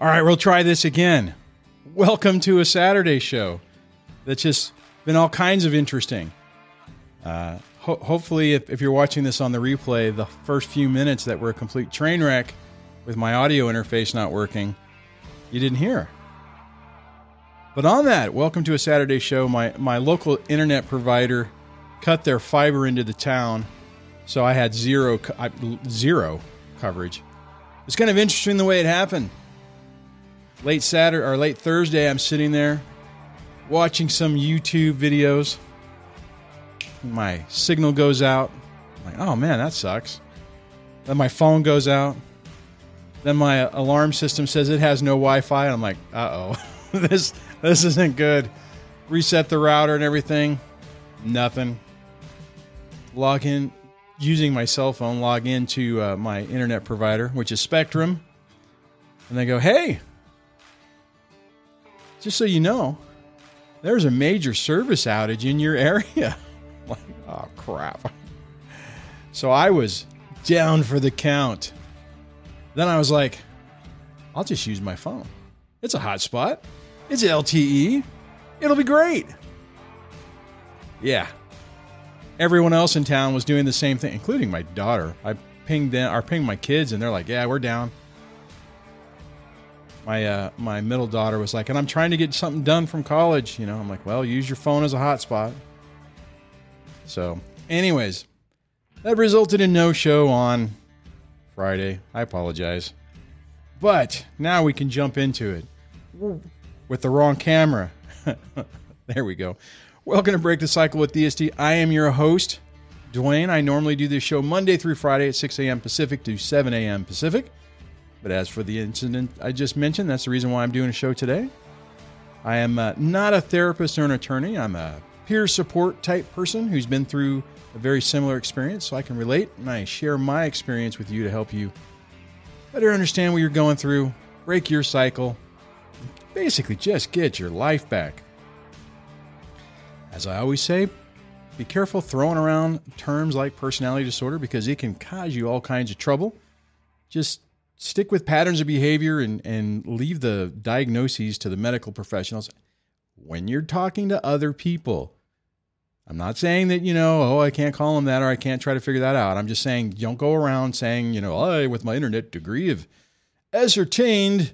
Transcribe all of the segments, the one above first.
All right, we'll try this again. Welcome to a Saturday show that's just been all kinds of interesting. Uh, ho- hopefully, if, if you're watching this on the replay, the first few minutes that were a complete train wreck with my audio interface not working, you didn't hear. But on that, welcome to a Saturday show. My my local internet provider cut their fiber into the town, so I had zero co- zero coverage. It's kind of interesting the way it happened. Late Saturday or late Thursday, I'm sitting there watching some YouTube videos. My signal goes out. I'm like, oh man, that sucks. Then my phone goes out. Then my alarm system says it has no Wi-Fi. I'm like, uh oh, this this isn't good. Reset the router and everything. Nothing. Log in using my cell phone. Log into uh, my internet provider, which is Spectrum, and they go, hey, just so you know, there's a major service outage in your area. like, oh crap. So I was down for the count. Then I was like, I'll just use my phone. It's a hotspot. It's LTE. It'll be great. Yeah. Everyone else in town was doing the same thing, including my daughter. I pinged them or pinged my kids and they're like, Yeah, we're down. My uh, my middle daughter was like, and I'm trying to get something done from college. You know, I'm like, well, use your phone as a hotspot. So, anyways, that resulted in no show on Friday. I apologize. But now we can jump into it with the wrong camera. there we go. Welcome to Break the Cycle with DSD. I am your host, Dwayne. I normally do this show Monday through Friday at 6 a.m. Pacific to 7 a.m. Pacific. But as for the incident I just mentioned, that's the reason why I'm doing a show today. I am uh, not a therapist or an attorney. I'm a peer support type person who's been through a very similar experience, so I can relate and I share my experience with you to help you better understand what you're going through, break your cycle, basically just get your life back. As I always say, be careful throwing around terms like personality disorder because it can cause you all kinds of trouble. Just stick with patterns of behavior and, and leave the diagnoses to the medical professionals when you're talking to other people. I'm not saying that, you know, oh, I can't call them that or I can't try to figure that out. I'm just saying don't go around saying, you know, I, with my internet degree, have ascertained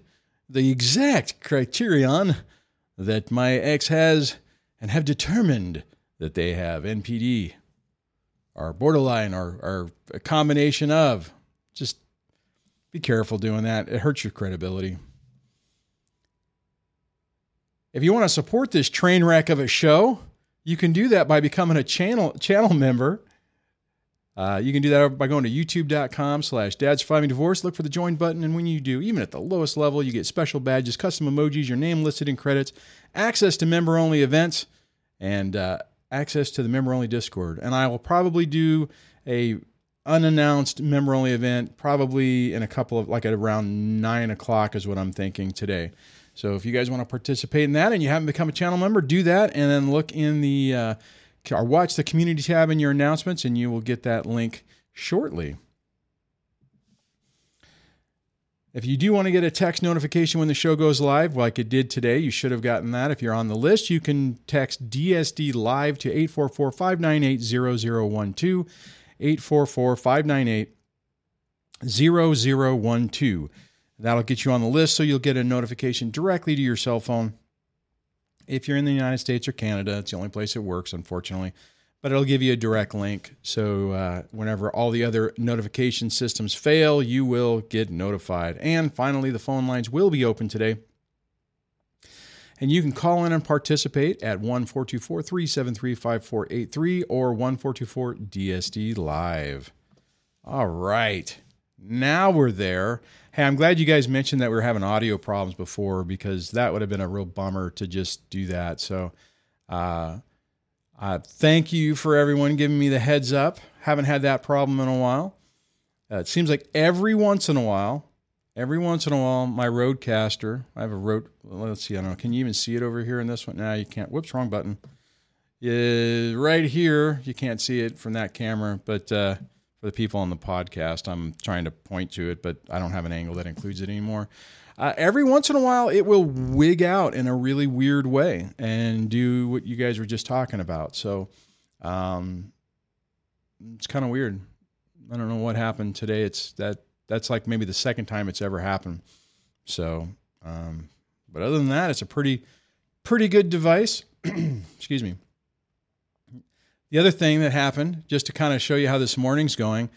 the exact criterion that my ex has and have determined that they have NPD or borderline or, or a combination of. Just be careful doing that. It hurts your credibility. If you want to support this train wreck of a show, you can do that by becoming a channel channel member. Uh, you can do that by going to youtube.com slash dads surviving divorce. Look for the join button. And when you do, even at the lowest level, you get special badges, custom emojis, your name listed in credits, access to member only events, and uh, access to the member only Discord. And I will probably do a unannounced member only event probably in a couple of like at around nine o'clock is what I'm thinking today. So if you guys want to participate in that and you haven't become a channel member, do that and then look in the uh, or watch the community tab in your announcements and you will get that link shortly. If you do want to get a text notification when the show goes live, like it did today, you should have gotten that. If you're on the list, you can text DSD live to 844 598 0012. 844 598 0012. That'll get you on the list so you'll get a notification directly to your cell phone. If you're in the United States or Canada, it's the only place it works, unfortunately. But it'll give you a direct link. So uh, whenever all the other notification systems fail, you will get notified. And finally, the phone lines will be open today. And you can call in and participate at 1 424 373 5483 or 1 424 DSD Live. All right. Now we're there. Hey, I'm glad you guys mentioned that we were having audio problems before because that would have been a real bummer to just do that. So, uh, uh, thank you for everyone giving me the heads up. Haven't had that problem in a while. Uh, it seems like every once in a while, every once in a while, my Rodecaster, I have a Rode, let's see, I don't know, can you even see it over here in this one? Now you can't. Whoops, wrong button. Yeah, right here, you can't see it from that camera, but uh, for for the people on the podcast. I'm trying to point to it, but I don't have an angle that includes it anymore. Uh, every once in a while, it will wig out in a really weird way and do what you guys were just talking about. So um, it's kind of weird. I don't know what happened today. It's that that's like maybe the second time it's ever happened. So, um, but other than that, it's a pretty pretty good device. Excuse me. The other thing that happened, just to kind of show you how this morning's going,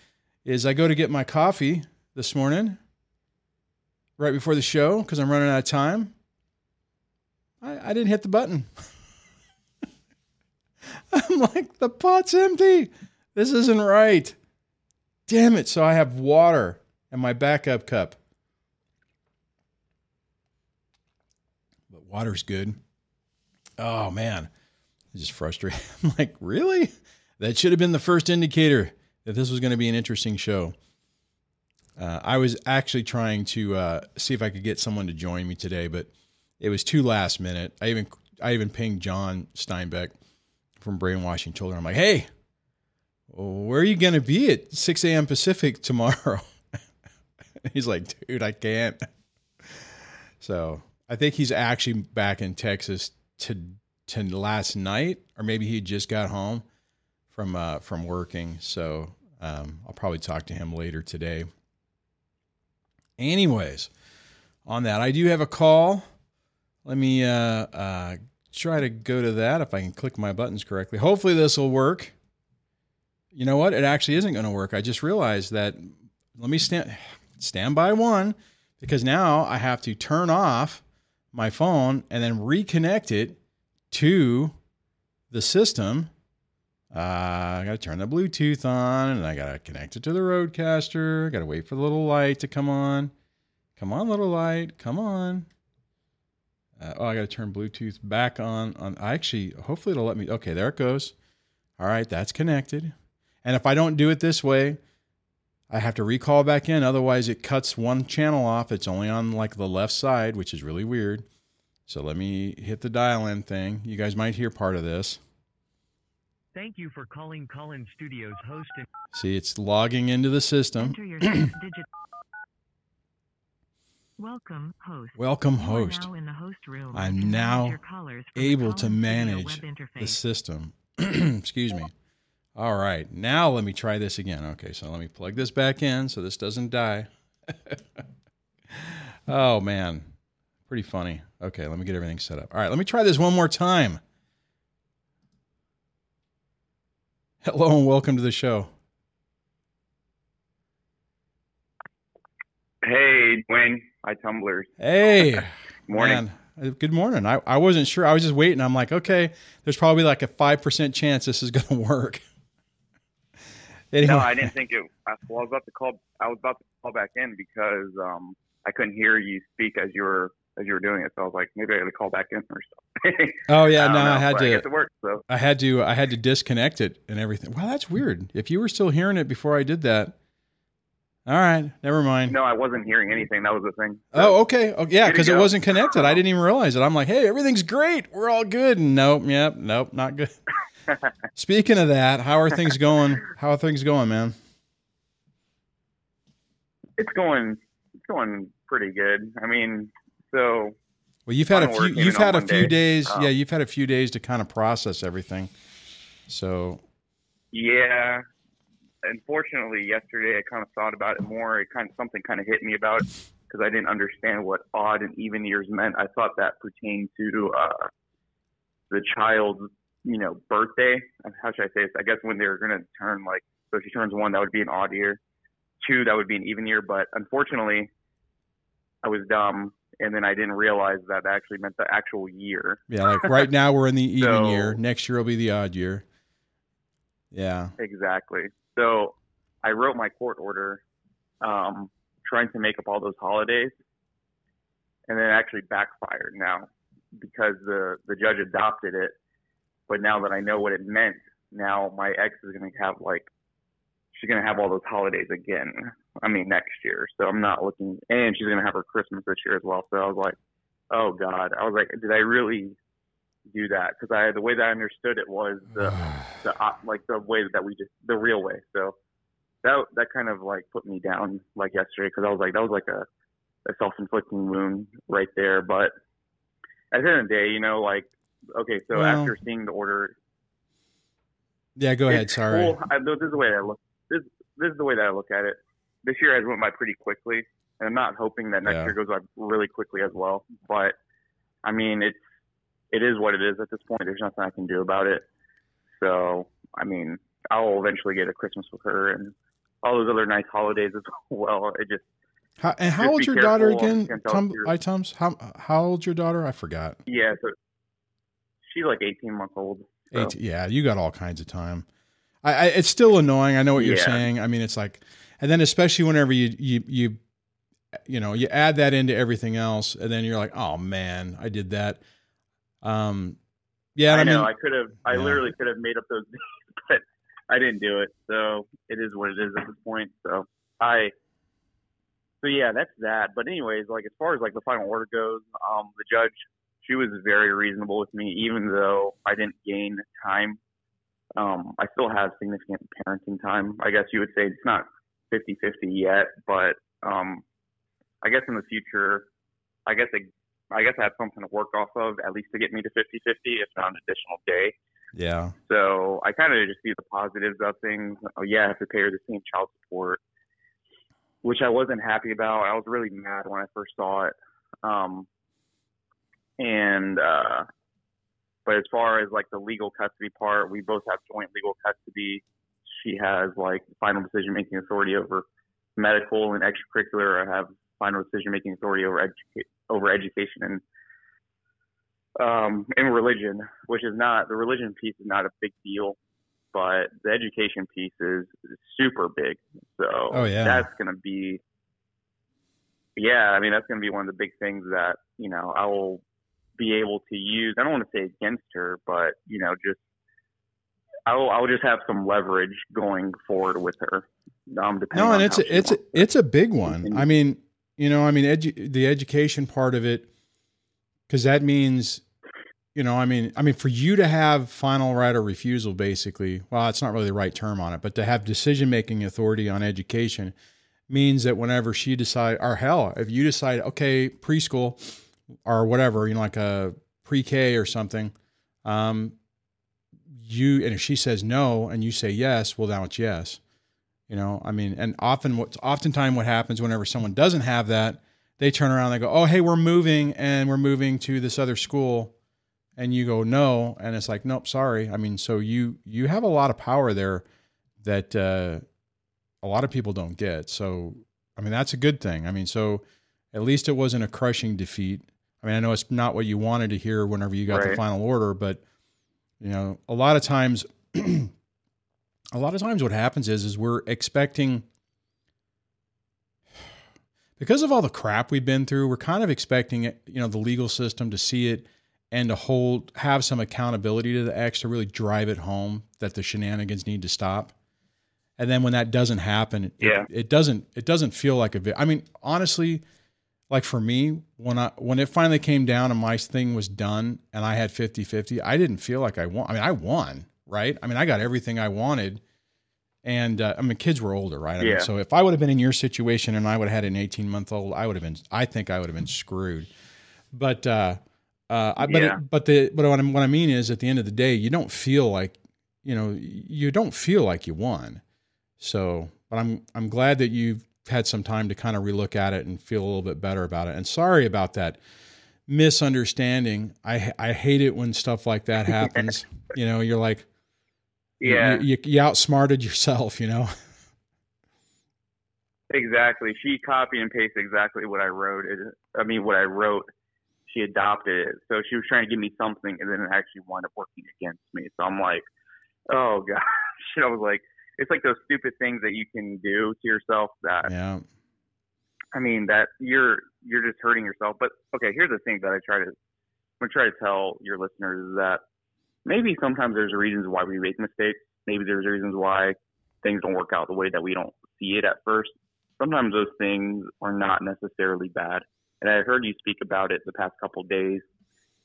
is I go to get my coffee this morning right before the show because I'm running out of time. I, I didn't hit the button. I'm like, the pot's empty. This isn't right. Damn it. So I have water in my backup cup. But water's good. Oh, man. It's just frustrating. I'm like, really? That should have been the first indicator that this was going to be an interesting show. Uh, I was actually trying to uh, see if I could get someone to join me today, but it was too last minute. I even I even pinged John Steinbeck from Brainwashing Children. I'm like, hey, where are you going to be at 6 a.m. Pacific tomorrow? he's like, dude, I can't. So I think he's actually back in Texas to to last night, or maybe he just got home from uh, from working. So um, I'll probably talk to him later today. Anyways, on that, I do have a call. Let me uh, uh, try to go to that if I can click my buttons correctly. Hopefully, this will work. You know what? It actually isn't going to work. I just realized that. Let me stand stand by one because now I have to turn off my phone and then reconnect it to the system. Uh, I got to turn the Bluetooth on and I got to connect it to the Rodecaster. I got to wait for the little light to come on. Come on, little light. Come on. Uh, oh, I got to turn Bluetooth back on. On I actually, hopefully, it'll let me. Okay, there it goes. All right, that's connected. And if I don't do it this way, I have to recall back in. Otherwise, it cuts one channel off. It's only on like the left side, which is really weird. So let me hit the dial in thing. You guys might hear part of this. Thank you for calling Collins Studios host and See, it's logging into the system. Welcome, host. Welcome, host. now host. I'm now manage your callers from the Able to manage the system. Excuse me. All right. Now let me try this again. Okay, so let me plug this back in so this doesn't die. oh, man. Pretty funny. Okay, let me get everything set up. All right, let me try this one more time. Hello and welcome to the show. Hey, Dwayne. Hi, Tumblers. Hey. Morning. Man, good morning. I, I wasn't sure. I was just waiting. I'm like, okay, there's probably like a 5% chance this is going to work. Anyway, No, I didn't think it. I, well, I was about to call. I was about to call back in because um, I couldn't hear you speak as you were as you were doing it. So I was like, maybe I got to call back in or something. Oh yeah, don't no, know, I had but I to it worked. So I had to I had to disconnect it and everything. Well, that's weird. If you were still hearing it before I did that. All right, never mind. no, I wasn't hearing anything. That was the thing. Oh, okay. Oh, yeah, because it wasn't connected. I didn't even realize it. I'm like, hey, everything's great. We're all good. Nope. Yep. Nope. Not good. Speaking of that, how are things going? How are things going, man? It's going. It's going pretty good. I mean, so Well, you've had a few. You've had a few day. days. Um, yeah, you've had a few days to kind of process everything. So yeah. Unfortunately, yesterday I kind of thought about it more. It kind of something kind of hit me about because I didn't understand what odd and even years meant. I thought that pertained to uh, the child's, you know, birthday. How should I say this? I guess when they're going to turn like, so if she turns one, that would be an odd year. Two, that would be an even year. But unfortunately, I was dumb, and then I didn't realize that actually meant the actual year. yeah, like right now we're in the even So- year. Next year will be the odd year. Yeah. Exactly. So I wrote my court order, um, trying to make up all those holidays, and then it actually backfired now because the the judge adopted it. But now that I know what it meant, now my ex is going to have like she's going to have all those holidays again. I mean next year. So I'm not looking, and she's going to have her Christmas this year as well. So I was like, oh God, I was like, did I really do that? Because I the way that I understood it was the the like the way that we just the real way. So that that kind of like put me down like yesterday because I was like that was like a, a self inflicting wound right there. But at the end of the day, you know, like okay, so Well- after seeing the order, Yeah, go ahead. Sorry. cool. I, this is the way I look. This this is the way that I look at it. This year has went by pretty quickly, and I'm not hoping that next Yeah. year goes by really quickly as well. But I mean, it's it is what it is at this point. There's nothing I can do about it. So I mean, I'll eventually get a Christmas with her and all those other nice holidays as well. It just How, and how old's your daughter again? Tom, I Tums. How how old's your daughter? I forgot. yeah. So she's like 18 months old. So. Eight, yeah, you got all kinds of time. I, I it's still annoying. I know what you're Yeah. saying. I mean, it's like, and then especially whenever you you you you know you add that into everything else, and then you're like, oh man, I did that. Um, yeah, I I, know. mean, I could have. I yeah. literally could have made up those days, but I didn't do it. So it is what it is at this point. So I. So yeah, that's that. But anyways, like as far as like the final order goes, um, the judge, she was very reasonable with me, even though I didn't gain time. Um, I still have significant parenting time. I guess you would say it's not 50-50 yet, but um, I guess in the future, I guess it, I guess I have something to work off of at least to get me to 50-50, if not an additional day. yeah, So I kind of just see the positives of things. Oh yeah, I have to pay her the same child support, which I wasn't happy about. I was really mad when I first saw it. Um, and uh, but as far as like the legal custody part, we both have joint legal custody. She has like final decision making authority over medical and extracurricular. I have final decision making authority over educa- over education and um, in religion, which is not the religion piece is not a big deal, but the education piece is, is super big. So Oh, yeah. that's going to be, yeah, I mean that's going to be one of the big things that you know I will be able to use. I don't want to say against her, but you know just. I'll, I'll just have some leverage going forward with her. Um, no, and it's a, it's a, it's a big one. I mean, you know, I mean, edu- the education part of it, because that means, you know, I mean, I mean, for you to have final right of refusal, basically, well, it's not really the right term on it, but to have decision making authority on education means that whenever she decide, or hell, if you decide, okay, preschool or whatever, you know, like a pre K or something, um, you and if she says no and you say yes, well, now it's yes. You know, I mean, and often what's oftentimes what happens whenever someone doesn't have that, they turn around and they go, "Oh, hey, we're moving and we're moving to this other school." And you go, "No." And it's like, "Nope, sorry." I mean, so you you have a lot of power there that uh a lot of people don't get. So, I mean, that's a good thing. I mean, so at least it wasn't a crushing defeat. I mean, I know it's not what you wanted to hear whenever you got the final order, but you know, a lot of times a lot of times what happens is is we're expecting because of all the crap we've been through, we're kind of expecting it, you know, the legal system to see it and to hold have some accountability to the X to really drive it home that the shenanigans need to stop. And then when that doesn't happen, it, Yeah. it doesn't it doesn't feel like a vi- I mean, honestly, like for me, when I when it finally came down and my thing was done and I had 50-50, I didn't feel like I won. I mean, I won, right? I mean, I got everything I wanted. And uh, I mean, kids were older, right? I mean, Yeah. so if I would have been in your situation and I would have had an 18 month old, I would have been, I think I would have been screwed. But, uh, uh, I, but, Yeah. it, but the, but what, i what I mean is at the end of the day, you don't feel like, you know, you don't feel like you won. So, but I'm, I'm glad that you've had some time to kind of relook at it and feel a little bit better about it. And sorry about that misunderstanding. I, I hate it when stuff like that happens. you know, you're like, you- Yeah, you, you, outsmarted yourself, you know? exactly. She copied and pasted exactly what I wrote. It, I mean, what I wrote, she adopted it. So she was trying to give me something, and then it actually wound up working against me. So I'm like, oh gosh. I was like, it's like those stupid things that you can do to yourself that Yeah. I mean that you're you're just hurting yourself. But okay, here's the thing that I try to I'm gonna try to tell your listeners is that maybe sometimes there's reasons why we make mistakes. Maybe there's reasons why things don't work out the way that we don't see it at first. Sometimes those things are not necessarily bad. And I heard you speak about it the past couple of days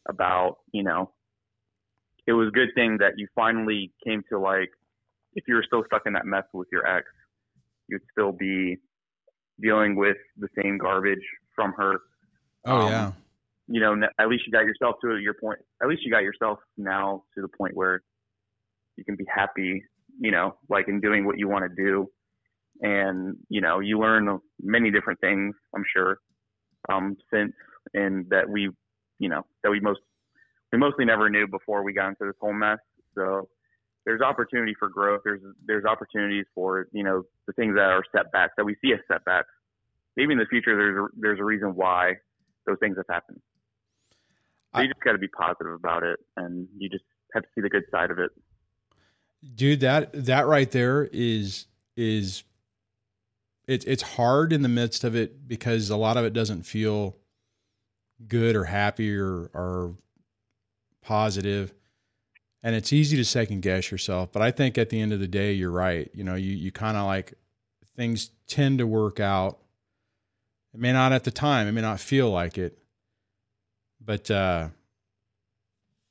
about, you know, it was a good thing that you finally came to like if you were still stuck in that mess with your ex, you'd still be dealing with the same garbage from her. Oh Um, yeah. You know, at least you got yourself to your point. At least you got yourself now to the point where you can be happy. You know, like in doing what you want to do, and you know, you learn many different things. I'm sure um, since and that we, you know, that we most we mostly never knew before we got into this whole mess. So there's opportunity for growth. There's there's opportunities for you know the things that are setbacks that we see as setbacks. Maybe in the future there's a, there's a reason why those things have happened. So you just got to be positive about it, and you just have to see the good side of it. dude that that right there is is it's it's hard in the midst of it because a lot of it doesn't feel good or happy or or positive and it's easy to second guess yourself but i think at the end of the day you're right. You know you you kind of like things tend to work out. It may not at the time it may not feel like it but uh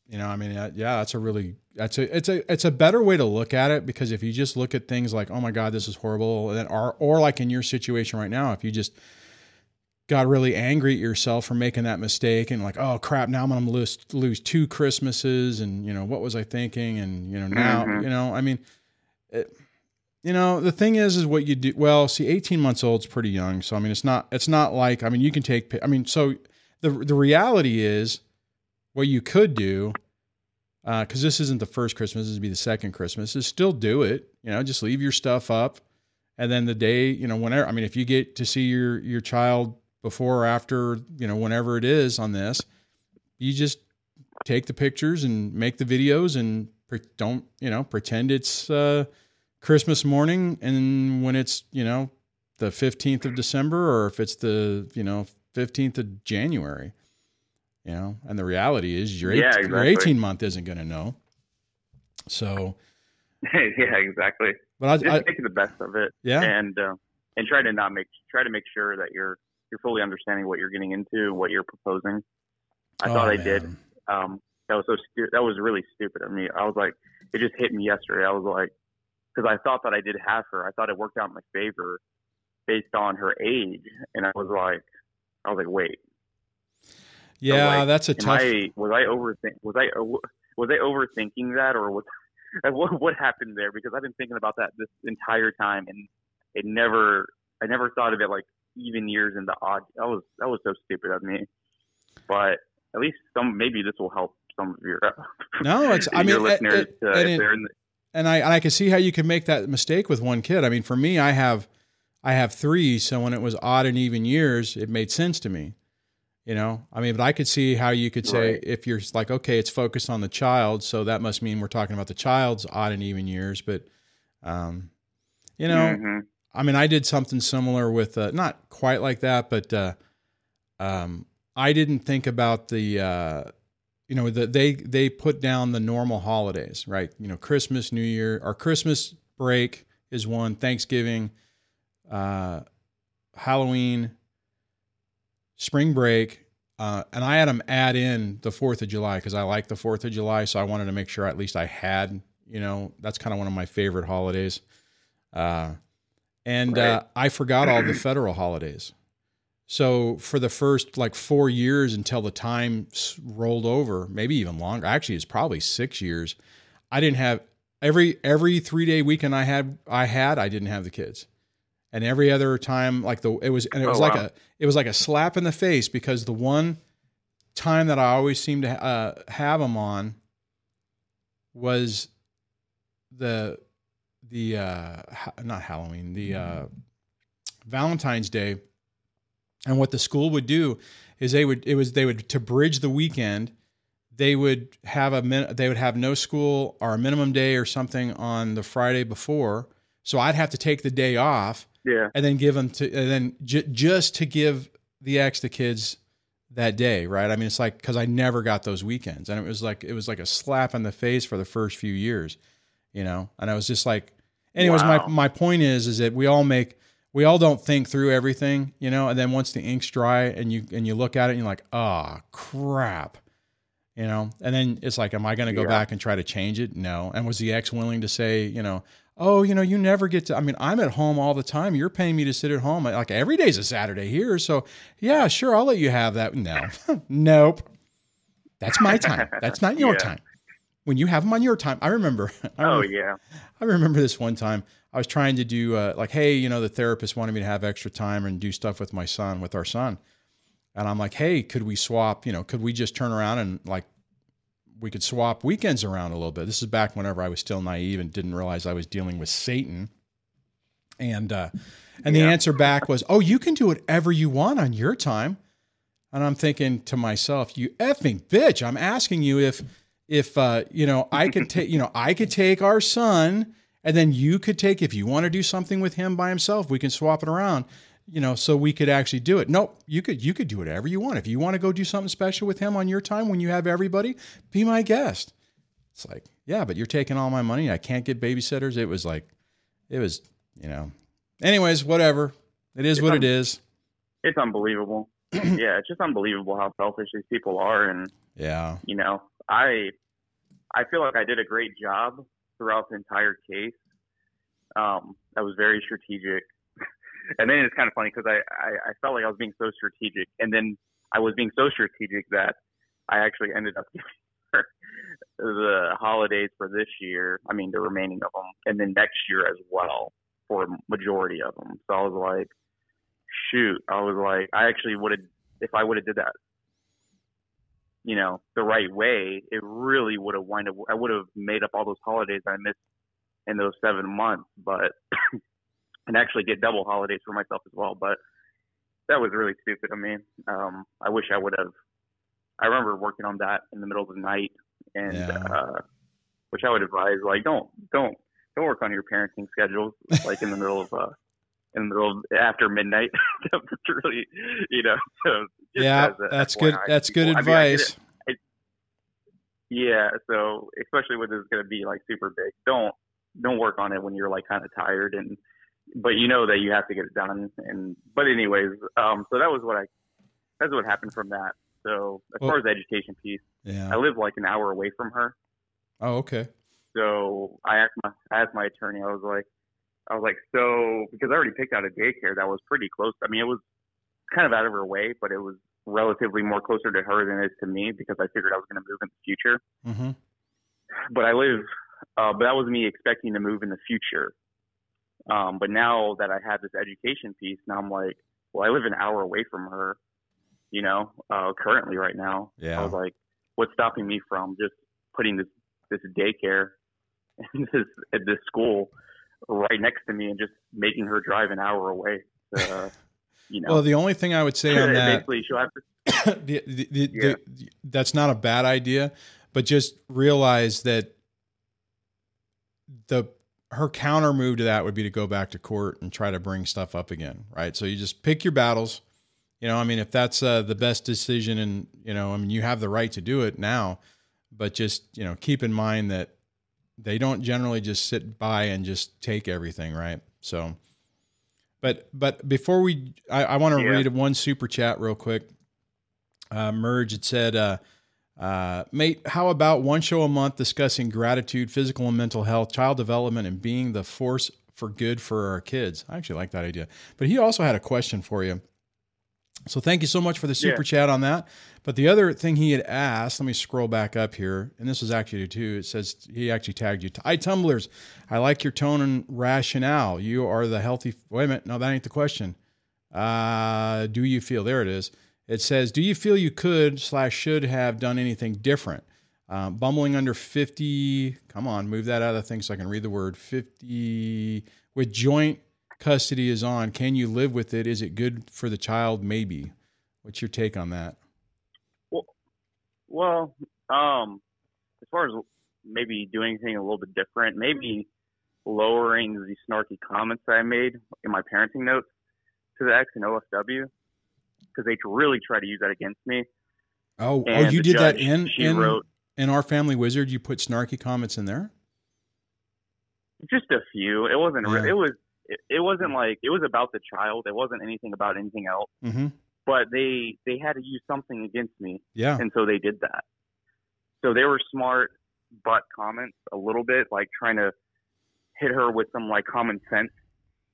you know i mean yeah that's a really that's a it's a it's a better way to look at it because if you just look at things like oh my god this is horrible and then or or like in your situation right now if you just got really angry at yourself for making that mistake and like oh crap now i'm gonna lose lose two christmases and you know what was i thinking and you know now Mhm. you know i mean it, you know the thing is is what you do well see 18 months old's pretty young so i mean it's not it's not like i mean you can take i mean so the the reality is what you could do because this isn't the first Christmas, this would be the second Christmas, is still do it. You know, just leave your stuff up. And then the day, you know, whenever, I mean, if you get to see your, your child before or after, you know, whenever it is on this, you just take the pictures and make the videos and pre- don't, you know, pretend it's uh, Christmas morning. And when it's, you know, the 15th of December or if it's the, you know, 15th of January you know and the reality is your, Yeah, 18, your 18 month isn't going to know so yeah, exactly. but I, Just I make the best of it, yeah and uh, and try to not make try to make sure that you're you're fully understanding what you're getting into, what you're proposing. I Oh, thought I did. um, that was so stu- that was really stupid of me. I was like, it just hit me yesterday. I was like, because I thought that I did have her. I thought it worked out in my favor based on her age, and I was like, I was like, wait, yeah like, that's a tough I was I overthink was I was I overthinking that or was what what happened there? Because I've been thinking about that this entire time, and it never I never thought of it like even years into odd. That was that was so stupid of me. But at least some maybe this will help some of your No, it's- I mean, listeners it- to, and it- the, and I and I can see how you could make that mistake with one kid. I mean, for me, I have I have three, so when it was odd and even years, it made sense to me. You know, I mean, but I could see how you could say Right. if you're like, okay, it's focused on the child, so that must mean we're talking about the child's odd and even years. But, um, you know, Mhm. I mean, I did something similar with uh, not quite like that, but uh, um, I didn't think about the uh, you know the, they they put down the normal holidays, right? You know, Christmas, New Year, our Christmas break is one, Thanksgiving, uh, Halloween, spring break. Uh, and I had them add in the Fourth of July because I like the Fourth of July, so I wanted to make sure at least I had, you know, that's kind of one of my favorite holidays. Uh, and uh, I forgot all the federal holidays. So for the first like four years until the time rolled over, maybe even longer. Actually, it's probably six years. I didn't have every every three day weekend I had I had I didn't have the kids, and every other time like the it was and it Oh, was like wow. a it was like a slap in the face because the one time that I always seemed to uh, have them on was the the uh ha- not Halloween the uh Valentine's Day. And what the school would do is they would it was they would to bridge the weekend they would have a min, they would have no school or a minimum day or something on the Friday before. So I'd have to take the day off yeah, and then give them to and then j- just to give the ex the kids that day right? I mean it's like because i never got those weekends. And it was like it was like a slap in the face for the first few years you know and i was just like anyways Wow. my my point is is that we all make we all don't think through everything you know and then once the ink's dry and you and you look at it and you're like oh crap you know and then it's like am i going to go Yeah. back and try to change it no and was the ex willing to say you know oh, you know, you never get to. I mean, I'm at home all the time. You're paying me to sit at home. Like every day's a Saturday here. So, yeah, sure, I'll let you have that. No, nope. That's my time. That's not your Yeah. time. When you have them on your time, I remember. I Oh yeah. I remember this one time. I was trying to do uh, like, hey, you know, the therapist wanted me to have extra time and do stuff with my son, with our son, and I'm like, hey, could we swap? You know, could we just turn around and like we could swap weekends around a little bit. This is back whenever I was still naive and didn't realize I was dealing with Satan. And uh, and the answer back was, "Oh, you can do whatever you want on your time." And I'm thinking to myself, "You effing bitch! I'm asking you if if uh, you know I could take you know I could take our son, and then you could take if you want to do something with him by himself, we can swap it around." You know, so we could actually do it. Nope, you could you could do whatever you want. If you want to go do something special with him on your time when you have everybody, be my guest. It's like, yeah, but you're taking all my money. I can't get babysitters. It was like, it was, you know. Anyways, whatever. It is It's what un- it is. It's unbelievable. yeah, it's just unbelievable how selfish these people are, and Yeah. you know, I I feel like I did a great job throughout the entire case. Um, I was very strategic, and then it's kind of funny because I, I I felt like I was being so strategic, and then I was being so strategic that I actually ended up giving her the holidays for this year. I mean, the remaining of them, and then next year as well for a majority of them. So I was like, shoot, I was like, I actually would have if I would have did that you know, the right way, it really would have wind up. I would have made up all those holidays I missed in those seven months, but and actually get double holidays for myself as well. But that was really stupid of me. Um, I wish I would have. I remember working on that in the middle of the night, and Yeah. uh, which I would advise, like, don't don't don't work on your parenting schedules like in the middle of uh in the middle of after midnight. That's really, you know. Yeah, a that's good. That's good people. I mean, advice. it. Yeah, so especially when this is going to be like super big, don't don't work on it when you're like kind of tired and but you know that you have to get it done and but anyways, um so that was what I that's what happened from that. So as Well- far as the education piece, yeah. I live like an hour away from her. Oh, okay. So I asked my I asked my attorney, I was like I was like, so because I already picked out a daycare that was pretty close. I mean it was kind of out of her way, but it was relatively more closer to her than it is to me because I figured I was gonna move in the future. hmm but I live, uh, but that was me expecting to move in the future. Um, but now that I have this education piece, now I'm like, well, I live an hour away from her, you know, uh, currently right now. Yeah. I was like, what's stopping me from just putting this, this daycare and this, at this school right next to me and just making her drive an hour away to, you know, Well, the only thing I would say on that, basically she'll have to, the, the, the, Yeah. that's not a bad idea, but just realize that the her counter move to that would be to go back to court and try to bring stuff up again, right? So you just pick your battles. You know, I mean, if that's uh, the best decision, and you know, I mean, you have the right to do it now, but just you know, keep in mind that they don't generally just sit by and just take everything, right? So, but but before we, I, I want to Yeah. read one super chat real quick. Uh, Merge it said, uh, uh, mate, how about one show a month discussing gratitude, physical and mental health, child development, and being the force for good for our kids? I actually like that idea. But he also had a question for you. So thank you so much for the super Yeah. chat on that. But the other thing he had asked, let me scroll back up here, and this is actually too. It says he actually tagged you. iTumblers, I like your tone and rationale. You are the healthy. Wait a minute, no, that ain't the question. Uh, do you feel? There it is. It says, do you feel you could slash should have done anything different? Um, bumbling under 50, come on, move that out of the thing so I can read the word 50 with joint custody is on. Can you live with it? Is it good for the child? Maybe. What's your take on that? Well, um, as far as maybe doing anything a little bit different, maybe lowering the snarky comments that I made in my parenting notes to the ex and OFW because they really try to use that against me. Oh, oh, you did that in in, wrote in our family wizard. You put snarky comments in there. just a few. It wasn't. re Yeah. It was. It, it wasn't like it was about the child. It wasn't anything about anything else. Mm-hmm. But they they had to use something against me, Yeah. and so they did that. So they were smart, but comments a little bit like trying to hit her with some like common sense,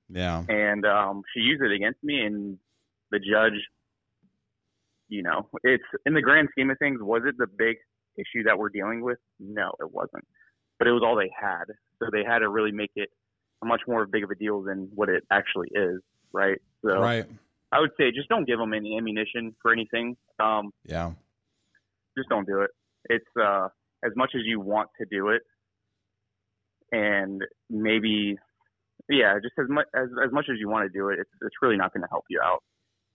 Yeah. and um, she used it against me. And the judge, you know, it's in the grand scheme of things, was it the big issue that we're dealing with? No, it wasn't. But it was all they had, so they had to really make it much more big of a deal than what it actually is, right? So Right. I would say just don't give them any ammunition for anything. Um, Yeah. just don't do it. It's uh, as much as you want to do it, and maybe, yeah, just as much as as much as you want to do it, it's it's really not going to help you out.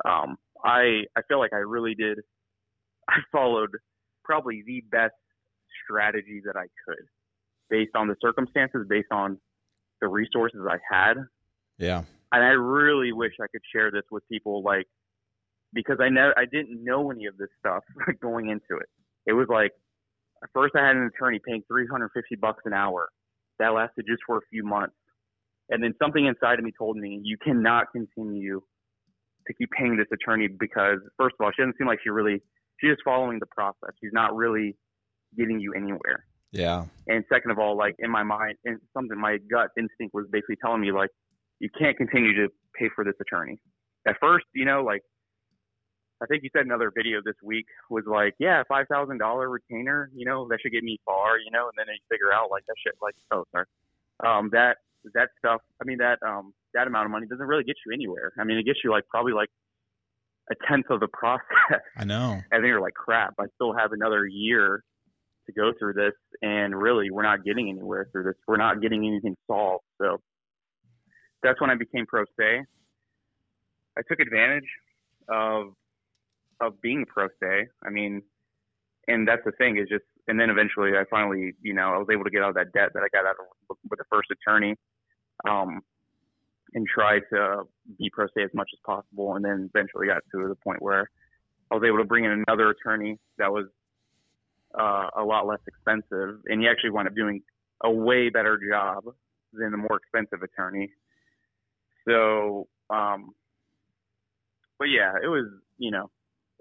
Um, I I feel like I really did. I followed probably the best strategy that I could, based on the circumstances, based on the resources I had, Yeah. and I really wish I could share this with people, like because I know I didn't know any of this stuff going into it. It was like first I had an attorney paying 350 bucks an hour. That lasted just for a few months, and then something inside of me told me you cannot continue to keep paying this attorney because first of all, she doesn't seem like she really she's just following the process. She's not really getting you anywhere. Yeah. And second of all, like in my mind, and something my gut instinct was basically telling me like you can't continue to pay for this attorney. At first, you know, like I think you said another video this week was like, yeah, five thousand dollar retainer, you know, that should get me far, you know, and then you figure out like that shit, like oh sorry, um, that that stuff. I mean that um that amount of money doesn't really get you anywhere. I mean it gets you like probably like a tenth of the process I know. and then you're like, crap, I still have another year to go through this, and really, we're not getting anywhere through this. We're not getting anything solved. So that's when I became pro se. I took advantage of of being pro se. I mean, and that's the thing is just, and then eventually, I finally, you know, I was able to get out of that debt that I got out of with the first attorney. Um, and try to be pro se as much as possible, and then eventually got to the point where I was able to bring in another attorney that was uh, a lot less expensive, and he actually wound up doing a way better job than the more expensive attorney. So, um, but yeah, it was you know,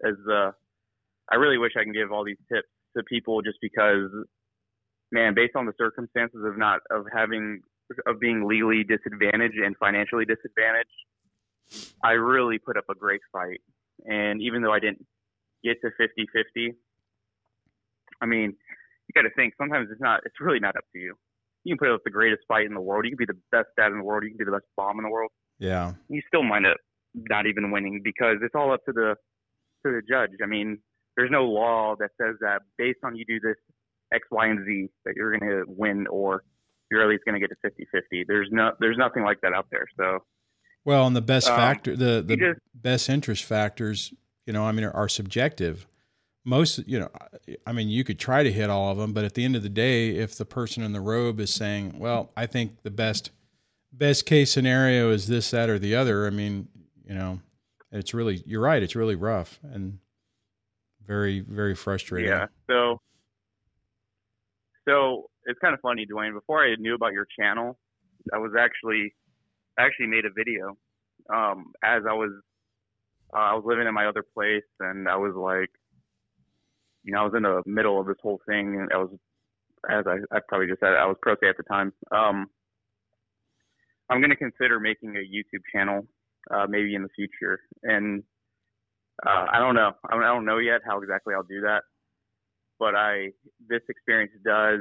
as uh, I really wish I can give all these tips to people just because, man, based on the circumstances of not of having of being legally disadvantaged and financially disadvantaged, I really put up a great fight. And even though I didn't get to 50 50, I mean, you got to think sometimes it's not, it's really not up to you. You can put up the greatest fight in the world. You can be the best dad in the world. You can be the best mom in the world. Yeah. You still might up not even winning because it's all up to the to the judge. I mean, there's no law that says that based on you do this X, Y, and Z that you're going to win or you're at least going to get to 50-50. There's no there's nothing like that out there. So Well, and the best Um, factor, the the just- best interest factors, you know, I mean, are, are subjective. Most, you know, I mean, you could try to hit all of them, but at the end of the day, if the person in the robe is saying, "Well, I think the best best case scenario is this, that, or the other," I mean, you know, it's really you're right. It's really rough and very very frustrating. Yeah. So, so it's kind of funny, Dwayne. Before I knew about your channel, I was actually actually made a video um, as I was uh, I was living in my other place, and I was like, you know, I was in the middle of this whole thing, and I was, as I, I probably just said, I was pro se at the time. Um, I'm going to consider making a YouTube channel, uh, maybe in the future, and uh, I don't know. I don't know yet how exactly I'll do that, but I this experience does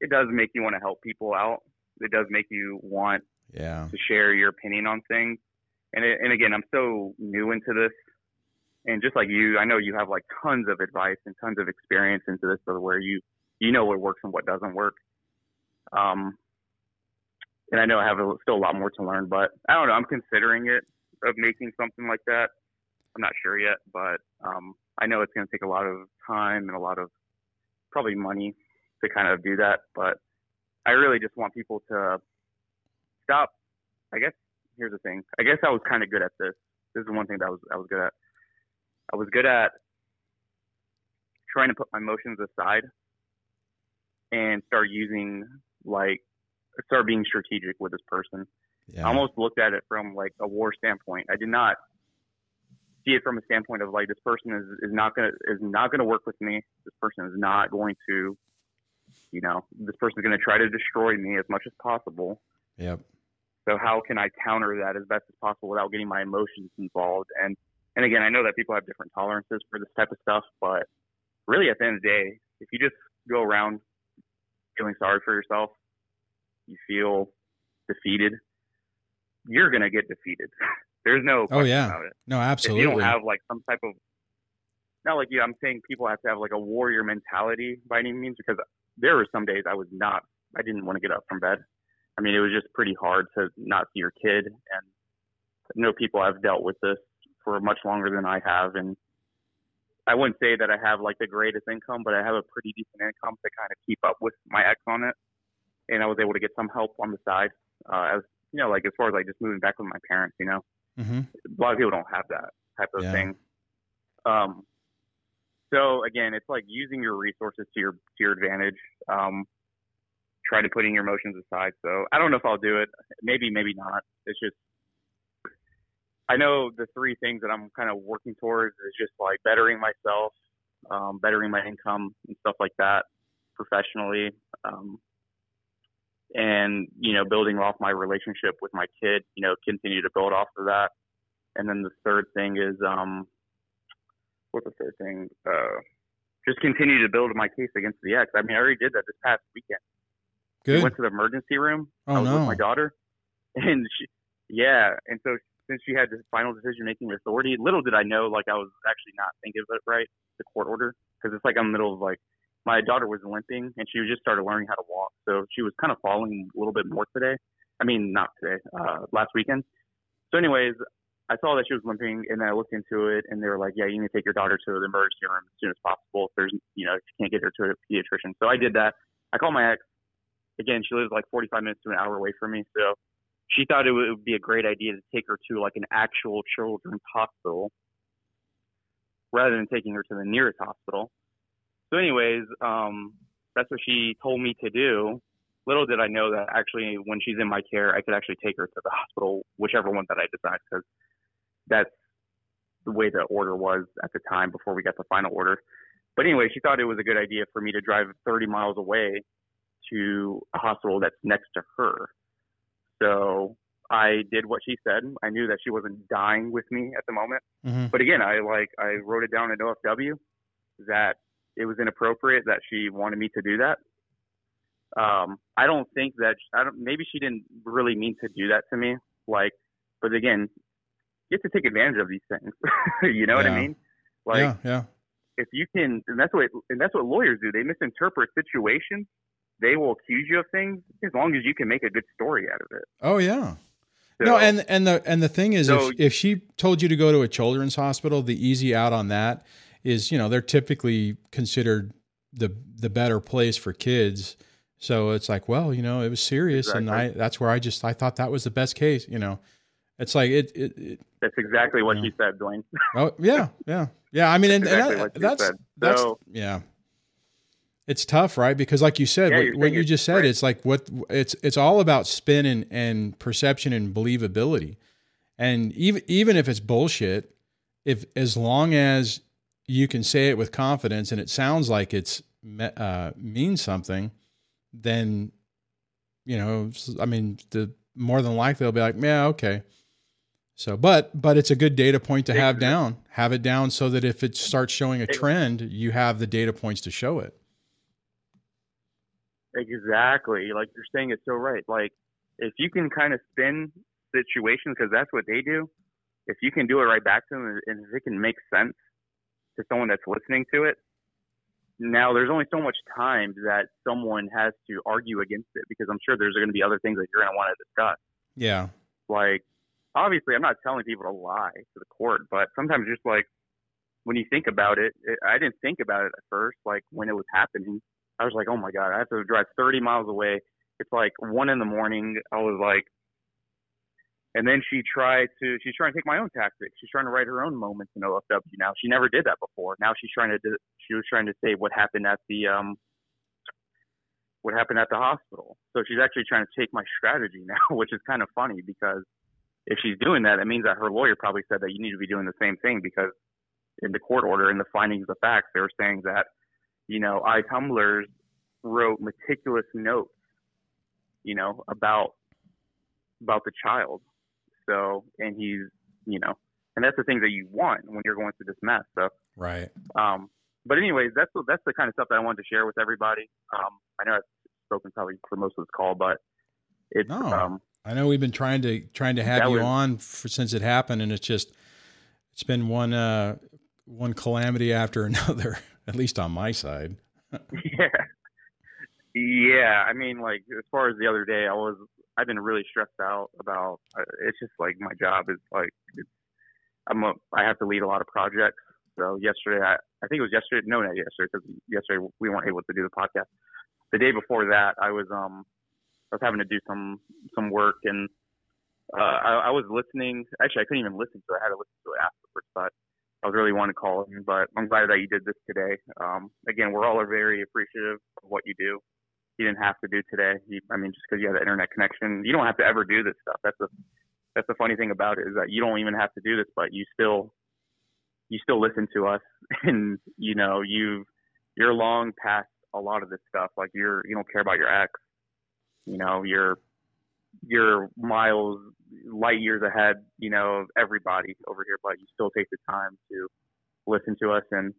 it does make you want to help people out. It does make you want Yeah. to share your opinion on things. And it, and again, I'm so new into this, and just like you, I know you have like tons of advice and tons of experience into this, so where you you know what works and what doesn't work. Um, and I know I have a, still a lot more to learn, but I don't know. I'm considering it of making something like that. I'm not sure yet, but um, I know it's going to take a lot of time and a lot of probably money to kind of do that. But I really just want people to stop. I guess here's the thing. I guess I was kind of good at this. This is one thing that I was I was good at. I was good at trying to put my emotions aside and start using like start being strategic with this person. Yeah. I almost looked at it from like a war standpoint. I did not see it from a standpoint of like this person is, is not gonna is not gonna work with me. This person is not going to You know, this person's going to try to destroy me as much as possible. Yep. So how can I counter that as best as possible without getting my emotions involved? And and again, I know that people have different tolerances for this type of stuff, but really at the end of the day, if you just go around feeling sorry for yourself, you feel defeated, you're gonna get defeated. There's no Oh yeah. about it. No, If absolutely. you don't have like some type of not like you, I'm saying people have to have like a warrior mentality by any means because there were some days I was not, I didn't want to get up from bed. I mean, it was just pretty hard to not see your kid. And I know people have dealt with this for much longer than I have. And I wouldn't say that I have like the greatest income, but I have a pretty decent income to kind of keep up with my ex on it. And I was able to get some help on the side. Uh, as you know, like as far as like just moving back with my parents, you know, hmm a lot of people don't have that type of Yeah. thing. Um, so again, it's like using your resources to your to your advantage. Um, try to putting your emotions aside. So I don't know if I'll do it. Maybe, maybe not. It's just I know the three things that I'm kind of working towards is just like bettering myself, um, bettering my income and stuff like that professionally, um, and you know building off my relationship with my kid. You know, continue to build off of that. And then the third thing is um, what's the third thing? Uh, just continue to build my case against the ex. I mean, I already did that this past weekend. We Good. went to the emergency room. Oh I was no. with my daughter, and she, yeah, and so since she had the final decision making authority, little did I know, like I was actually not thinking of it right, the court order, because it's like I'm in the middle of like my daughter was limping and she just started learning how to walk, so she was kind of falling a little bit more today. I mean, not today, uh, last weekend. So, anyways, I saw that she was limping, and I looked into it, and they were like, "Yeah, you need to take your daughter to the emergency room as soon as possible. If there's, you know, if you can't get her to a pediatrician." So I did that. I called my ex. Again, she lives like 45 minutes to an hour away from me, so she thought it would, be a great idea to take her to like an actual children's hospital rather than taking her to the nearest hospital. So, anyways, um, that's what she told me to do. Little did I know that actually, when she's in my care, I could actually take her to the hospital, whichever one that I decide, because that's the way the order was at the time before we got the final order. But anyway, she thought it was a good idea for me to drive 30 miles away to a hospital that's next to her. So I did what she said. I knew that she wasn't dying with me at the moment. hmm But again, I like I wrote it down in OFW that it was inappropriate that she wanted me to do that. Um, I don't think that I don't. Maybe she didn't really mean to do that to me. Like, but again, you have to take advantage of these things. you know what I mean? Like, yeah. Yeah. if you can, and that's what and that's what lawyers do. They misinterpret situations. They will accuse you of things as long as you can make a good story out of it. Oh yeah. So, no, and and the and the thing is, So- if if she told you to go to a children's hospital, the easy out on that is, you know, they're typically considered the the better place for kids. So it's like, well, you know, it was serious, and I that's where I just I thought that was the best case. You know, it's like it. it, it that's exactly what Yeah. she said, Dwayne. oh yeah, yeah, yeah. I mean, and, and exactly that- what she that's that's So- yeah. It's tough, right? Because, like you said, Yeah, what, what you just said, right. it's like what it's it's all about spin and, and perception and believability. And even even if it's bullshit, if as long as you can say it with confidence and it sounds like it's uh, means something, then you know, I mean, the more than likely they'll be like, yeah, okay. So, but but it's a good data point to have down. Have it down so that if it starts showing a trend, you have the data points to show it. Exactly. Like you're saying it's so right. Like if you can kind of spin situations because that's what they do. If you can do it right back to them and if it can make sense to someone that's listening to it, now there's only so much time that someone has to argue against it because I'm sure there's going to be other things that you're going to want to discuss. Yeah. Like obviously I'm not telling people to lie to the court, but sometimes just like when you think about it, it I didn't think about it at first, like when it was happening. I was like, oh my God, I have to drive 30 miles away. It's like one in the morning. I was like, and then she tried to, she's trying to take my own tactics. She's trying to write her own moments in OFW now. She never did that before. Now she's trying to, she was trying to say what happened at the, um, what happened at the hospital. So she's actually trying to take my strategy now, which is kind of funny because if she's doing that, it means that her lawyer probably said that you need to be doing the same thing because in the court order, in the findings of facts, they were saying that, you know, iTumblers wrote meticulous notes, you know, about about the child. So, and he's, you know, and that's the thing that you want when you're going through this mess. So, Right. um, but anyways, that's the- that's the kind of stuff that I wanted to share with everybody. Um, I know I've spoken probably for most of this call, but it's No. um, I know we've been trying to trying to have you was- on for, since it happened, and it's just it's been one uh one calamity after another, at least on my side. yeah, yeah. I mean, like as far as the other day, I was I've been really stressed out about. Uh, it's just like my job is like it's, I'm a, I have to lead a lot of projects. So yesterday, I I think it was yesterday. No, not yesterday because yesterday we weren't able to do the podcast. The day before that, I was um I was having to do some some work and uh, I, I was listening. Actually, I couldn't even listen to it. I had to listen to it afterwards, but I was really wanting to call in. But I'm glad that you did this today. Um, again, we're all very appreciative of what you do. You didn't have to do today. You, I mean, just because you have the internet connection, you don't have to ever do this stuff. That's the that's the funny thing about it is that you don't even have to do this, but you still you still listen to us, and you know you've you're long past a lot of this stuff. Like you're you don't care about your ex. You know you're you're miles light years ahead, you know, of everybody over here, but you still take the time to listen to us. And,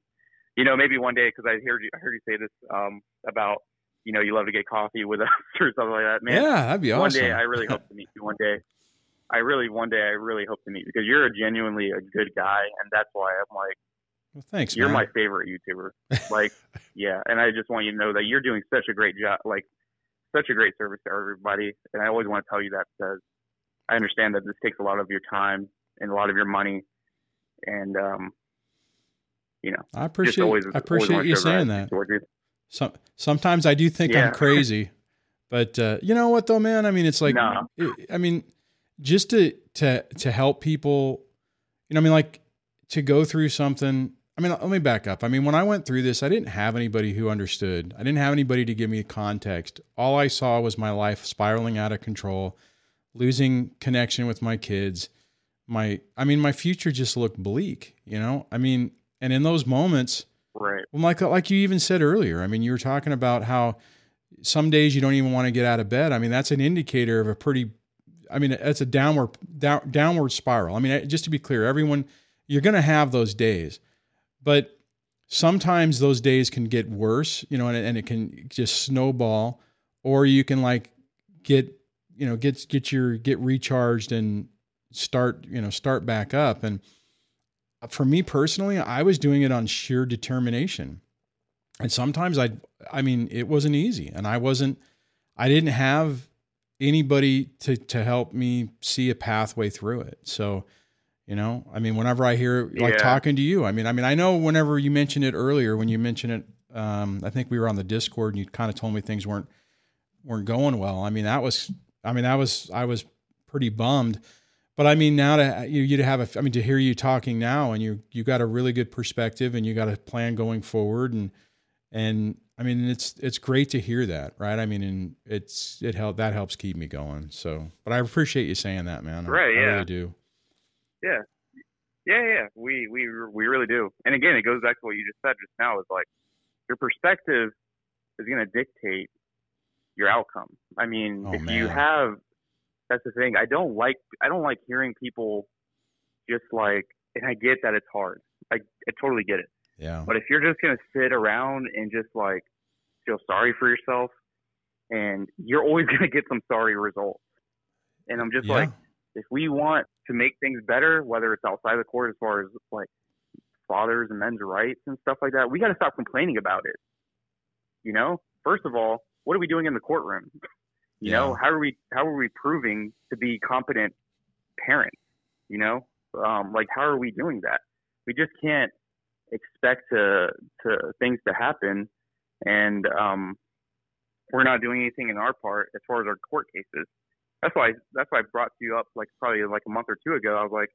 you know, maybe one day, cause I heard you, I heard you say this, um, about, you know, you love to get coffee with us or something like that, man. yeah, that'd be awesome. one day I really hope to meet you one day. I really, one day I really hope to meet you because you're a genuinely a good guy. And that's why I'm like, well, thanks, you're man. my favorite YouTuber. Like, yeah. And I just want you to know that you're doing such a great job, like such a great service to everybody. And I always want to tell you that because I understand that this takes a lot of your time and a lot of your money. And, um, you know, I appreciate always, I appreciate you saying that. Some sometimes I do think Yeah. I'm crazy, but uh, you know what though, man? I mean, it's like, No. it- I mean, just to to to help people, you know, I mean, like to go through something. I mean, let me back up. I mean, when I went through this, I didn't have anybody who understood. I didn't have anybody to give me context. All I saw was my life spiraling out of control, losing connection with my kids. My, I mean, my future just looked bleak. You know, I mean, and in those moments. Right. Like like you even said earlier, I mean, you were talking about how some days you don't even want to get out of bed. I mean, that's an indicator of a pretty. I mean, it's a downward down, downward spiral. I mean, just to be clear, everyone, you're going to have those days, but sometimes those days can get worse, you know, and, and it can just snowball, or you can like get, you know, get get your get recharged and start, you know, start back up and for me personally, I was doing it on sheer determination. And sometimes I I mean, it wasn't easy and I wasn't I didn't have anybody to to help me see a pathway through it. So, you know, I mean, whenever I hear like Yeah. talking to you, I mean, I mean, I know whenever you mentioned it earlier when you mentioned it um I think we were on the Discord and you kind of told me things weren't weren't going well. I mean, that was I mean, that was I was pretty bummed. But I mean, now to you, you to have a, I mean, to hear you talking now, and you you got a really good perspective, and you got a plan going forward, and and I mean, it's it's great to hear that, right? I mean, and it's it help that helps keep me going. So, but I appreciate you saying that, man. Right, I, yeah. really do. Yeah, yeah, yeah, we we we really do. And again, it goes back to what you just said just now. Is like your perspective is going to dictate your outcome. I mean, Oh, if you have, that's the thing. I don't like I don't like hearing people just like, and I get that it's hard. I I totally get it. Yeah. But if you're just going to sit around and just like feel sorry for yourself, and you're always going to get some sorry results. And I'm just yeah. like, if we want to make things better, whether it's outside the court as far as like fathers and men's rights and stuff like that, we got to stop complaining about it. You know, first of all, what are we doing in the courtroom? You know, how are we how are we proving to be competent parents? You know, um, like how are we doing that? We just can't expect to to things to happen, and um, we're not doing anything in our part as far as our court cases that's why that's why I brought you up like probably like a month or two ago. I was like,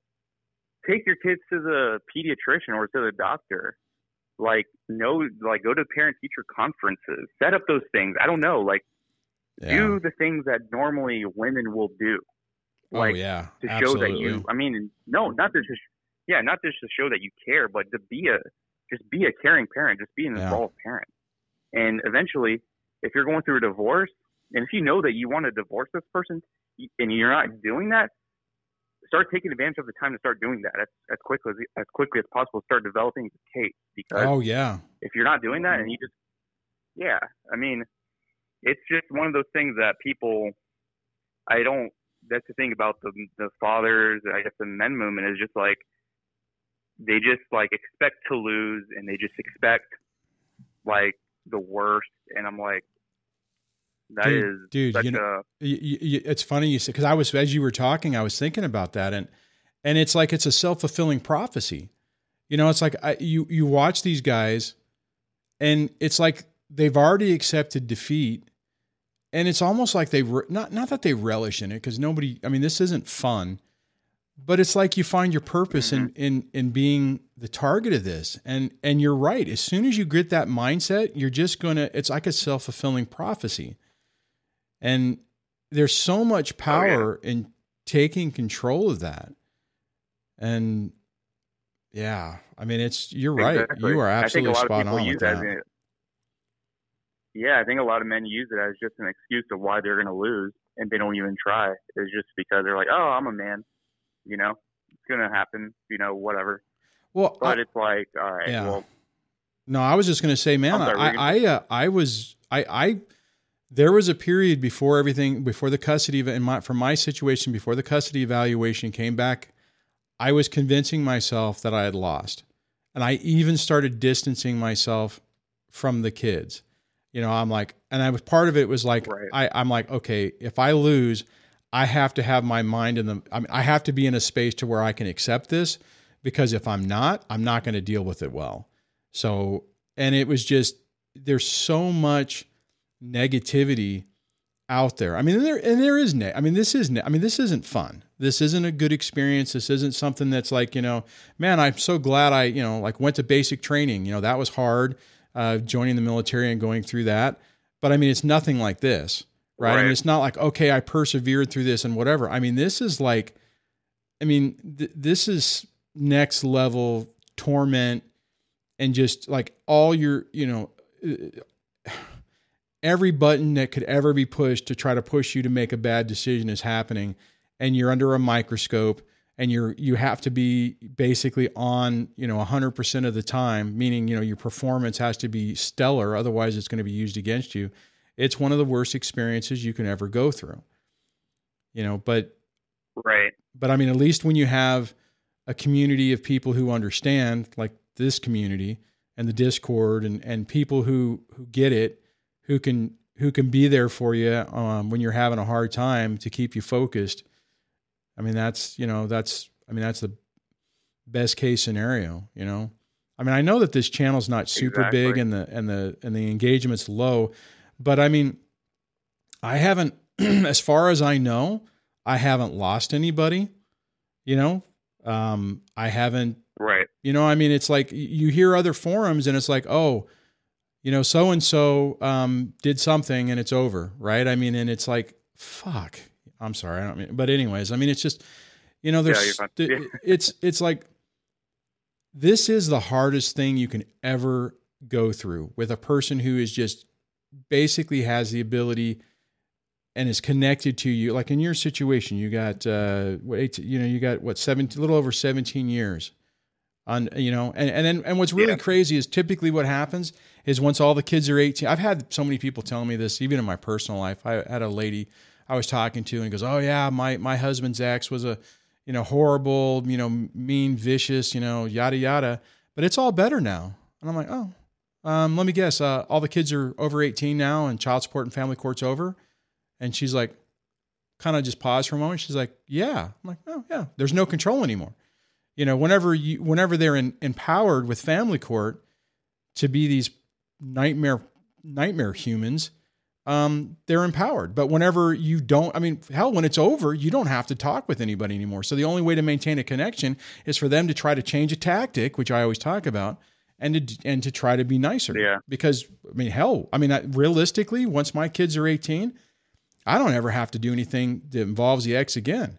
take your kids to the pediatrician or to the doctor. Like no like go to parent teacher conferences. Set up those things. I don't know, like yeah. do the things that normally women will do. Oh, like oh yeah. to show that you I mean no, not to just yeah, not just to show that you care, but to be a just be a caring parent, just be an Yeah. involved parent. And eventually if you're going through a divorce, and if you know that you want to divorce this person, and you're not doing that, start taking advantage of the time to start doing that as, as quickly as, as quickly as possible. Start developing the case because Oh yeah. if you're not doing that and you just yeah i mean it's just one of those things that people i don't that's the thing about the the fathers i guess the men movement is just like they just like expect to lose and they just expect like the worst and i'm like that is Dude- dude, such you know- a Y- y- y- it's funny you said because I was as you were talking, I was thinking about that, and and it's like it's a self fulfilling prophecy. You know, it's like I, you you watch these guys, and it's like they've already accepted defeat, and it's almost like they re- not not that they relish in it because nobody. I mean, this isn't fun, but it's like you find your purpose in mm-hmm. in in being the target of this, and and you're right. As soon as you get that mindset, you're just gonna. It's like a self fulfilling prophecy, and there's so much power in taking control of that. And yeah, I mean, it's you're right. You are I think a absolutely spot on with that. that. Yeah, I think a lot of men use it as just an excuse of why they're going to lose, and they don't even try. It's just because they're like, "Oh, I'm a man," you know, it's going to happen, you know, whatever. Well, But I- it's like, all right, Yeah. well, No, I was just going to say, man, sorry, I, I, uh, I was, I, I, there was a period before everything, before the custody, in my, for my situation, before the custody evaluation came back, I was convincing myself that I had lost. And I even started distancing myself from the kids. You know, I'm like, and I was part of it was like, Right. I, I'm like, okay, if I lose, I have to have my mind in the, I mean, I have to be in a space to where I can accept this because if I'm not, I'm not going to deal with it well. So, and it was just there's so much negativity out there. I mean, there and there is ne- I mean, this is ne- I mean, this isn't fun. This isn't a good experience. This isn't something that's like, you know, man, I'm so glad I, you know, like went to basic training. You know, that was hard uh joining the military and going through that. But I mean, it's nothing like this. Right? I mean, it's not like okay, I persevered through this and whatever. I mean, this is like I mean, th- this is next level torment and just like all your, you know, uh, every button that could ever be pushed to try to push you to make a bad decision is happening and you're under a microscope and you're you have to be basically on, you know, 100% of the time, meaning, you know, your performance has to be stellar otherwise it's going to be used against you. It's one of the worst experiences you can ever go through. You know, but right, but I mean, at least when you have a community of people who understand, like this community and the Discord, and and people who who get it, who can who can be there for you um, when you're having a hard time to keep you focused. I mean, that's you know that's I mean that's the best case scenario. You know, I mean, I know that this channel's not super big and the and the and the engagement's low, but I mean, I haven't, as far as I know, I haven't lost anybody. You know, um, I haven't. right, You know, I mean, it's like you hear other forums, and it's like, oh, you know, so and so um, did something, and it's over, right? I mean, and it's like, fuck. I'm sorry, I don't mean, but anyways, I mean, it's just, you know, there's, th- Yeah. it's, it's like, this is the hardest thing you can ever go through with a person who is just basically has the ability and is connected to you. Like in your situation, you got uh, what you know, you got what seventeen, a little over seventeen years on, you know, and and then and what's really Yeah. crazy is typically what happens is once all the kids are eighteen. I've had so many people tell me this, even in my personal life. I had a lady I was talking to and goes, "Oh yeah, my my husband's ex was a, you know, horrible, you know, mean, vicious, you know, yada yada." But it's all better now, and I'm like, "Oh." Um, let me guess. Uh, all the kids are over 18 now, and child support and family court's over. And she's like, kind of just paused for a moment. She's like, "Yeah." I'm like, "Oh, yeah." There's no control anymore. You know, whenever you, whenever they're in, empowered with family court to be these nightmare, nightmare humans, um, they're empowered. But whenever you don't, I mean, hell, when it's over, you don't have to talk with anybody anymore. So the only way to maintain a connection is for them to try to change a tactic, which I always talk about, and to and to try to be nicer. Yeah. Because I mean, hell, I mean, I, realistically, once my kids are eighteen, I don't ever have to do anything that involves the ex again.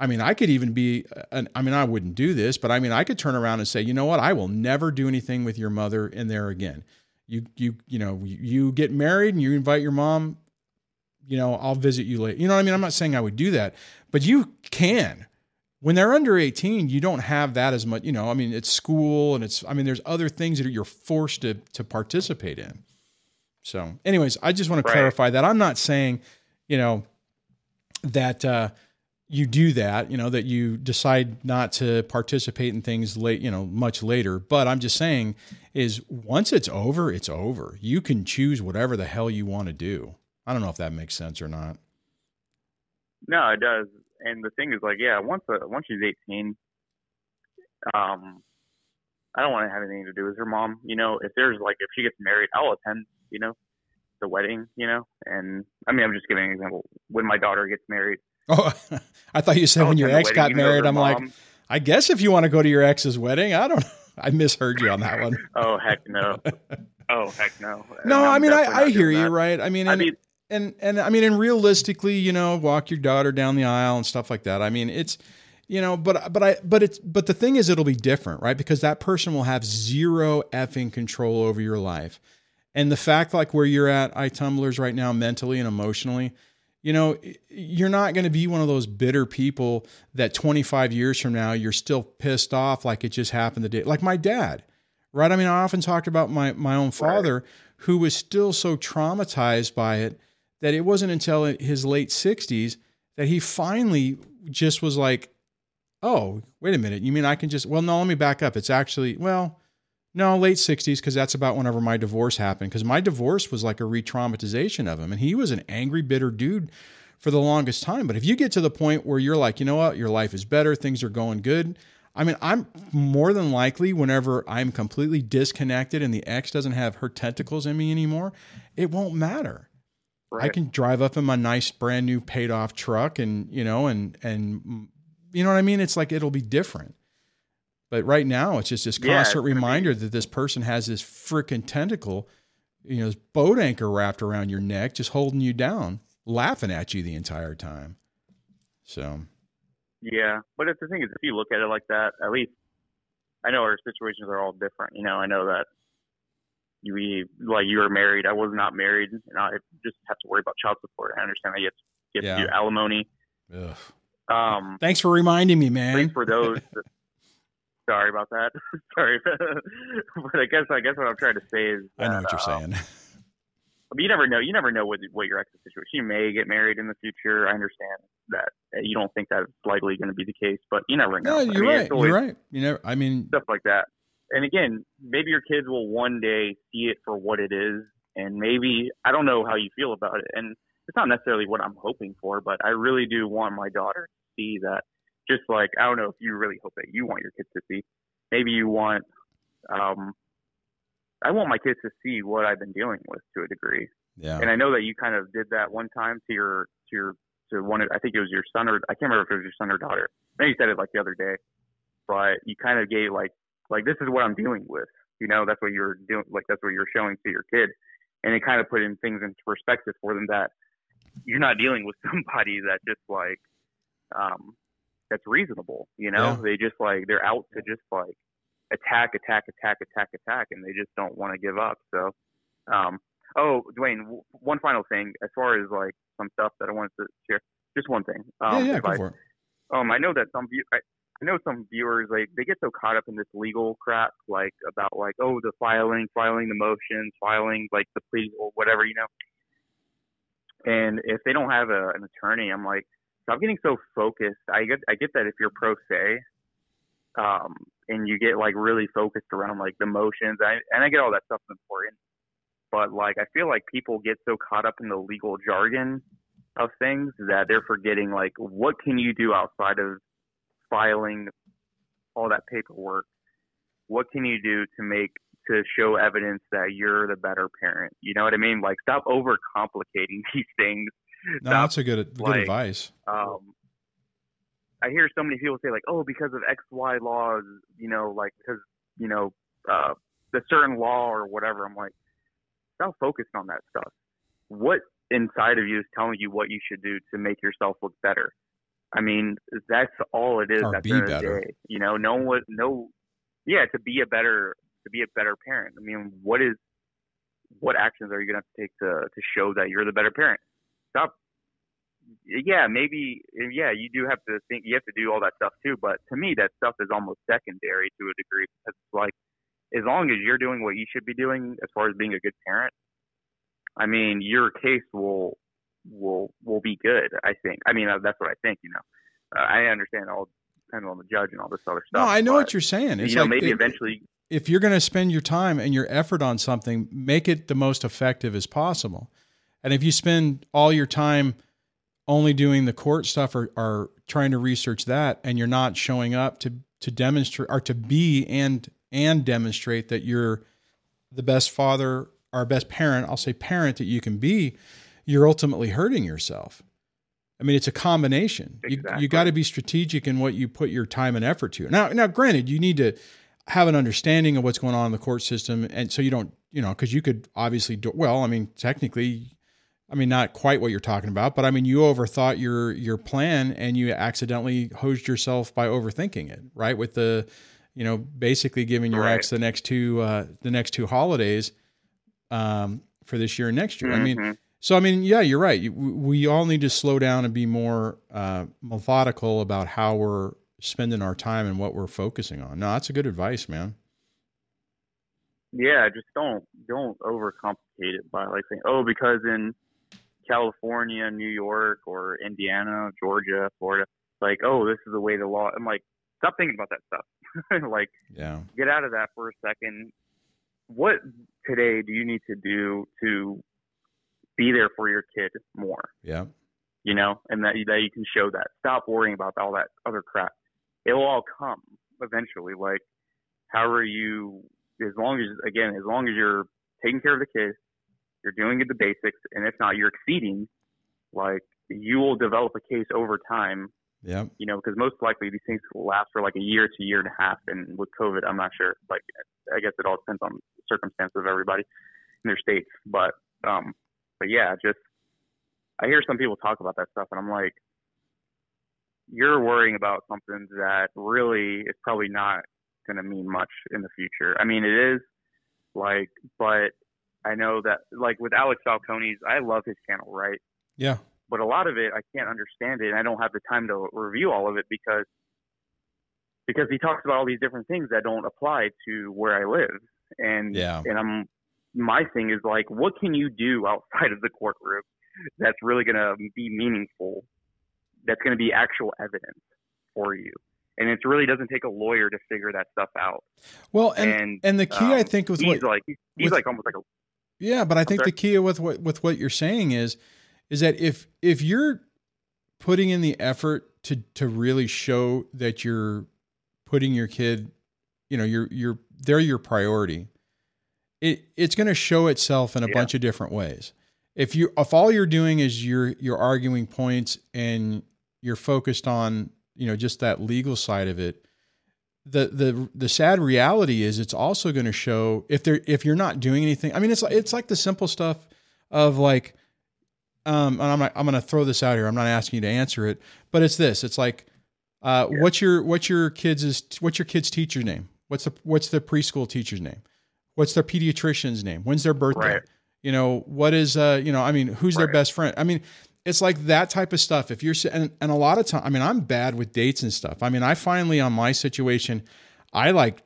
I mean, I could even be, an, I mean, I wouldn't do this, but I mean, I could turn around and say, you know what? I will never do anything with your mother in there again. You you you know you, get married and you invite your mom. You know, I'll visit you later. You know what I mean? I'm not saying I would do that, but you can. When they're under 18, you don't have that as much. You know, I mean, it's school and it's. I mean, there's other things that you're forced to to participate in. So, anyways, I just want to Right. clarify that I'm not saying, you know, that uh, you do that, you know, that you decide not to participate in things late, you know, much later. But I'm just saying is once it's over, it's over. You can choose whatever the hell you want to do. I don't know if that makes sense or not. No, it does. And the thing is, like, yeah, once uh, once she's 18, um, I don't want to have anything to do with her mom. You know, if there's like, if she gets married, I'll attend. You know, the wedding. You know, and I mean, I'm just giving an example. When my daughter gets married, Oh, I thought you said when your ex got married. I'm like, I guess if you want to go to your ex's wedding, I don't. I misheard you on that one. oh heck no, oh heck no. No, I'm I mean, I, I hear you, that. right? I mean, I mean, and and I mean, and realistically, you know, walk your daughter down the aisle and stuff like that. I mean, it's you know, but but I but it's but the thing is, it'll be different, right? Because that person will have zero effing control over your life, and the fact, like where you're at, iTumblers right now, mentally and emotionally. You know, you're not going to be one of those bitter people that 25 years from now you're still pissed off like it just happened the day. Like my dad, right? I mean, I often talked about my my own father who was still so traumatized by it that it wasn't until his late 60s that he finally just was like, "Oh, wait a minute. You mean I can just Well, no, let me back up. It's actually, well, no, late 60s because that's about whenever my divorce happened because my divorce was like a re-traumatization of him and he was an angry bitter dude for the longest time. But if you get to the point where you're like, you know what, your life is better, things are going good. I mean, I'm more than likely whenever I'm completely disconnected and the ex doesn't have her tentacles in me anymore, it won't matter. I can drive up in my nice brand new paid off truck and, you know, and, and, you know what I mean? It's like it'll be different. But right now, it's just this constant be- reminder that this person has this freaking tentacle, you know, this boat anchor wrapped around your neck, just holding you down, laughing at you the entire time. So, Yeah, but if the thing is, if you look at it like that, at least I know our situations are all different. You know, I know that you we- like you were married. I was not married, and I just have to worry about child support. I understand that you have to, you have to Yeah. do alimony. ugh. Um, thanks for reminding me, man. for those. sorry about that. sorry, but I guess I guess what I'm trying to say is I know what you're uh, saying. I mean, you never know. You never know what what your ex's situation. You may get married in the future. I understand that uh, you don't think that's likely going to be the case, but you never know. No, you're mean, right. You're right. You never. I mean, stuff like that. And again, maybe your kids will one day see it for what it is, and maybe I don't know how you feel about it, and it's not necessarily what I'm hoping for, but I really do want my daughter to see that. Just like I don't know if you really hope that you want your kids to see. Maybe you want. Um, I want my kids to see what I've been dealing with to a degree, yeah. and I know that you kind of did that one time to your to your to one. of- I think it was your son or I can't remember if it was your son or daughter. I know you said it like the other day, but you kind of gave like like this is what I'm dealing with. You know, that's what you're doing. Like that's what you're showing to your kid, and it kind of put in things into perspective for them that you're not dealing with somebody that just like um that's reasonable. You know, Yeah. they just like they're out to just like attack, attack, attack, attack, attack, and they just don't want to give up. So, um, oh, Dwayne, w- one final thing as far as like some stuff that I wanted to share. Just one thing. Um, yeah, yeah, go I- for it. um, I know that some view, I, I know some viewers like they get so caught up in this legal crap, like about like oh the filing, filing the motions, filing like the plea or whatever, you know. And if they don't have a, an attorney, I'm like, stop getting so focused. I get I get that if you're pro se, um, and you get like really focused around like the motions, I, and I get all that stuff's important. But like I feel like people get so caught up in the legal jargon of things that they're forgetting like what can you do outside of filing all that paperwork what can you do to make to show evidence that you're the better parent you know what i mean like stop overcomplicating these things No, that's a good good like, advice. um i hear so many people say like oh because of x y laws you know like because you know uh the certain law or whatever i'm like stop focused on that stuff what inside of you is telling you what you should do to make yourself look better i mean that's all it is Or at be the end of the better. day you know no one was no yeah to be a better to be a better parent i mean what is what actions are you going to have to take to to show that you're the better parent? Stop. Yeah, maybe. Yeah, you do have to think. You have to do all that stuff too. But to me, that stuff is almost secondary to a degree because it's like, as long as you're doing what you should be doing as far as being a good parent, I mean, your case will will will be good. I think. I mean, uh, that's what I think. You know, uh, I understand all depends on the judge and all this other stuff. No, I know but, what you're saying. It's you know, like maybe it- eventually. if you're going to spend your time and your effort on something, make it the most effective as possible. And if you spend all your time only doing the court stuff or, or trying to research that, and you're not showing up to to demonstrate or to be and and demonstrate that you're the best father or best parent, I'll say parent that you can be, you're ultimately hurting yourself. I mean, it's a combination. You, you got to be strategic in what you put your time and effort to. Now, now, granted, you need to have an understanding of what's going on in the court system, and so you don't, you know, because you could obviously do well. I mean, technically, I mean, not quite what you're talking about, but I mean, you overthought your your plan and you accidentally hosed yourself by overthinking it, right? With the, you know, basically giving your Right. ex the next two uh, the next two holidays um, for this year and next year. I mean, Mhm. so I mean, yeah, you're right. We all need to slow down and be more uh, methodical about how we're spending our time and what we're focusing on. No, that's a good advice, man. yeah, just don't don't overcomplicate it by like saying, oh, because in California, New York, or Indiana, Georgia, Florida, like, oh, this is the way the law. I'm like, stop thinking about that stuff. like, Yeah, get out of that for a second. What today do you need to do to be there for your kid more? yeah, You know, and that that you can show that. Stop worrying about all that other crap. It will all come eventually. Like, how are you? As long as again, as long as you're taking care of the kids, you're doing the basics, and if not, you're exceeding. Like, you will develop a case over time yeah. you know, because most likely these things will last for like a year to year and a half. And with COVID, I'm not sure. Like, I guess it all depends on the circumstances of everybody in their states. But, um, but yeah, just I hear some people talk about that stuff, and I'm like, you're worrying about something that really is probably not going to mean much in the future. I mean, it is like, but I know that like with Alex Falcone's, I love his channel, right? Yeah. but a lot of it I can't understand it, and I don't have the time to review all of it because because he talks about all these different things that don't apply to where I live, and Yeah. and I'm my thing is like, what can you do outside of the courtroom that's really going to be meaningful? That's going to be actual evidence for you, and it really doesn't take a lawyer to figure that stuff out. Well, and and, And, the key, I um, think, was he's what like he's, he's with- like almost like a Yeah, but I think the key with what with what you're saying is is that if if you're putting in the effort to to really show that you're putting your kid, you know, you're you're they're your priority. It it's going to show itself in a Yeah. bunch of different ways. If you if all you're doing is you're you're arguing points and you're focused on, you know, just that legal side of it, the the the sad reality is it's also going to show if they're if you're not doing anything. I mean, it's like it's like the simple stuff of like, um, and I'm not, I'm going to throw this out here. I'm not asking you to answer it, but it's this. It's like, uh, Yeah. what's your what's your kids is what's your kid's teacher name? What's the what's the preschool teacher's name? What's their pediatrician's name? When's their birthday? Right. You know what is uh you know I mean who's their best friend? I mean it's like that type of stuff. If you're and, and a lot of time, I mean, I'm bad with dates and stuff. I mean, I finally on my situation, I like,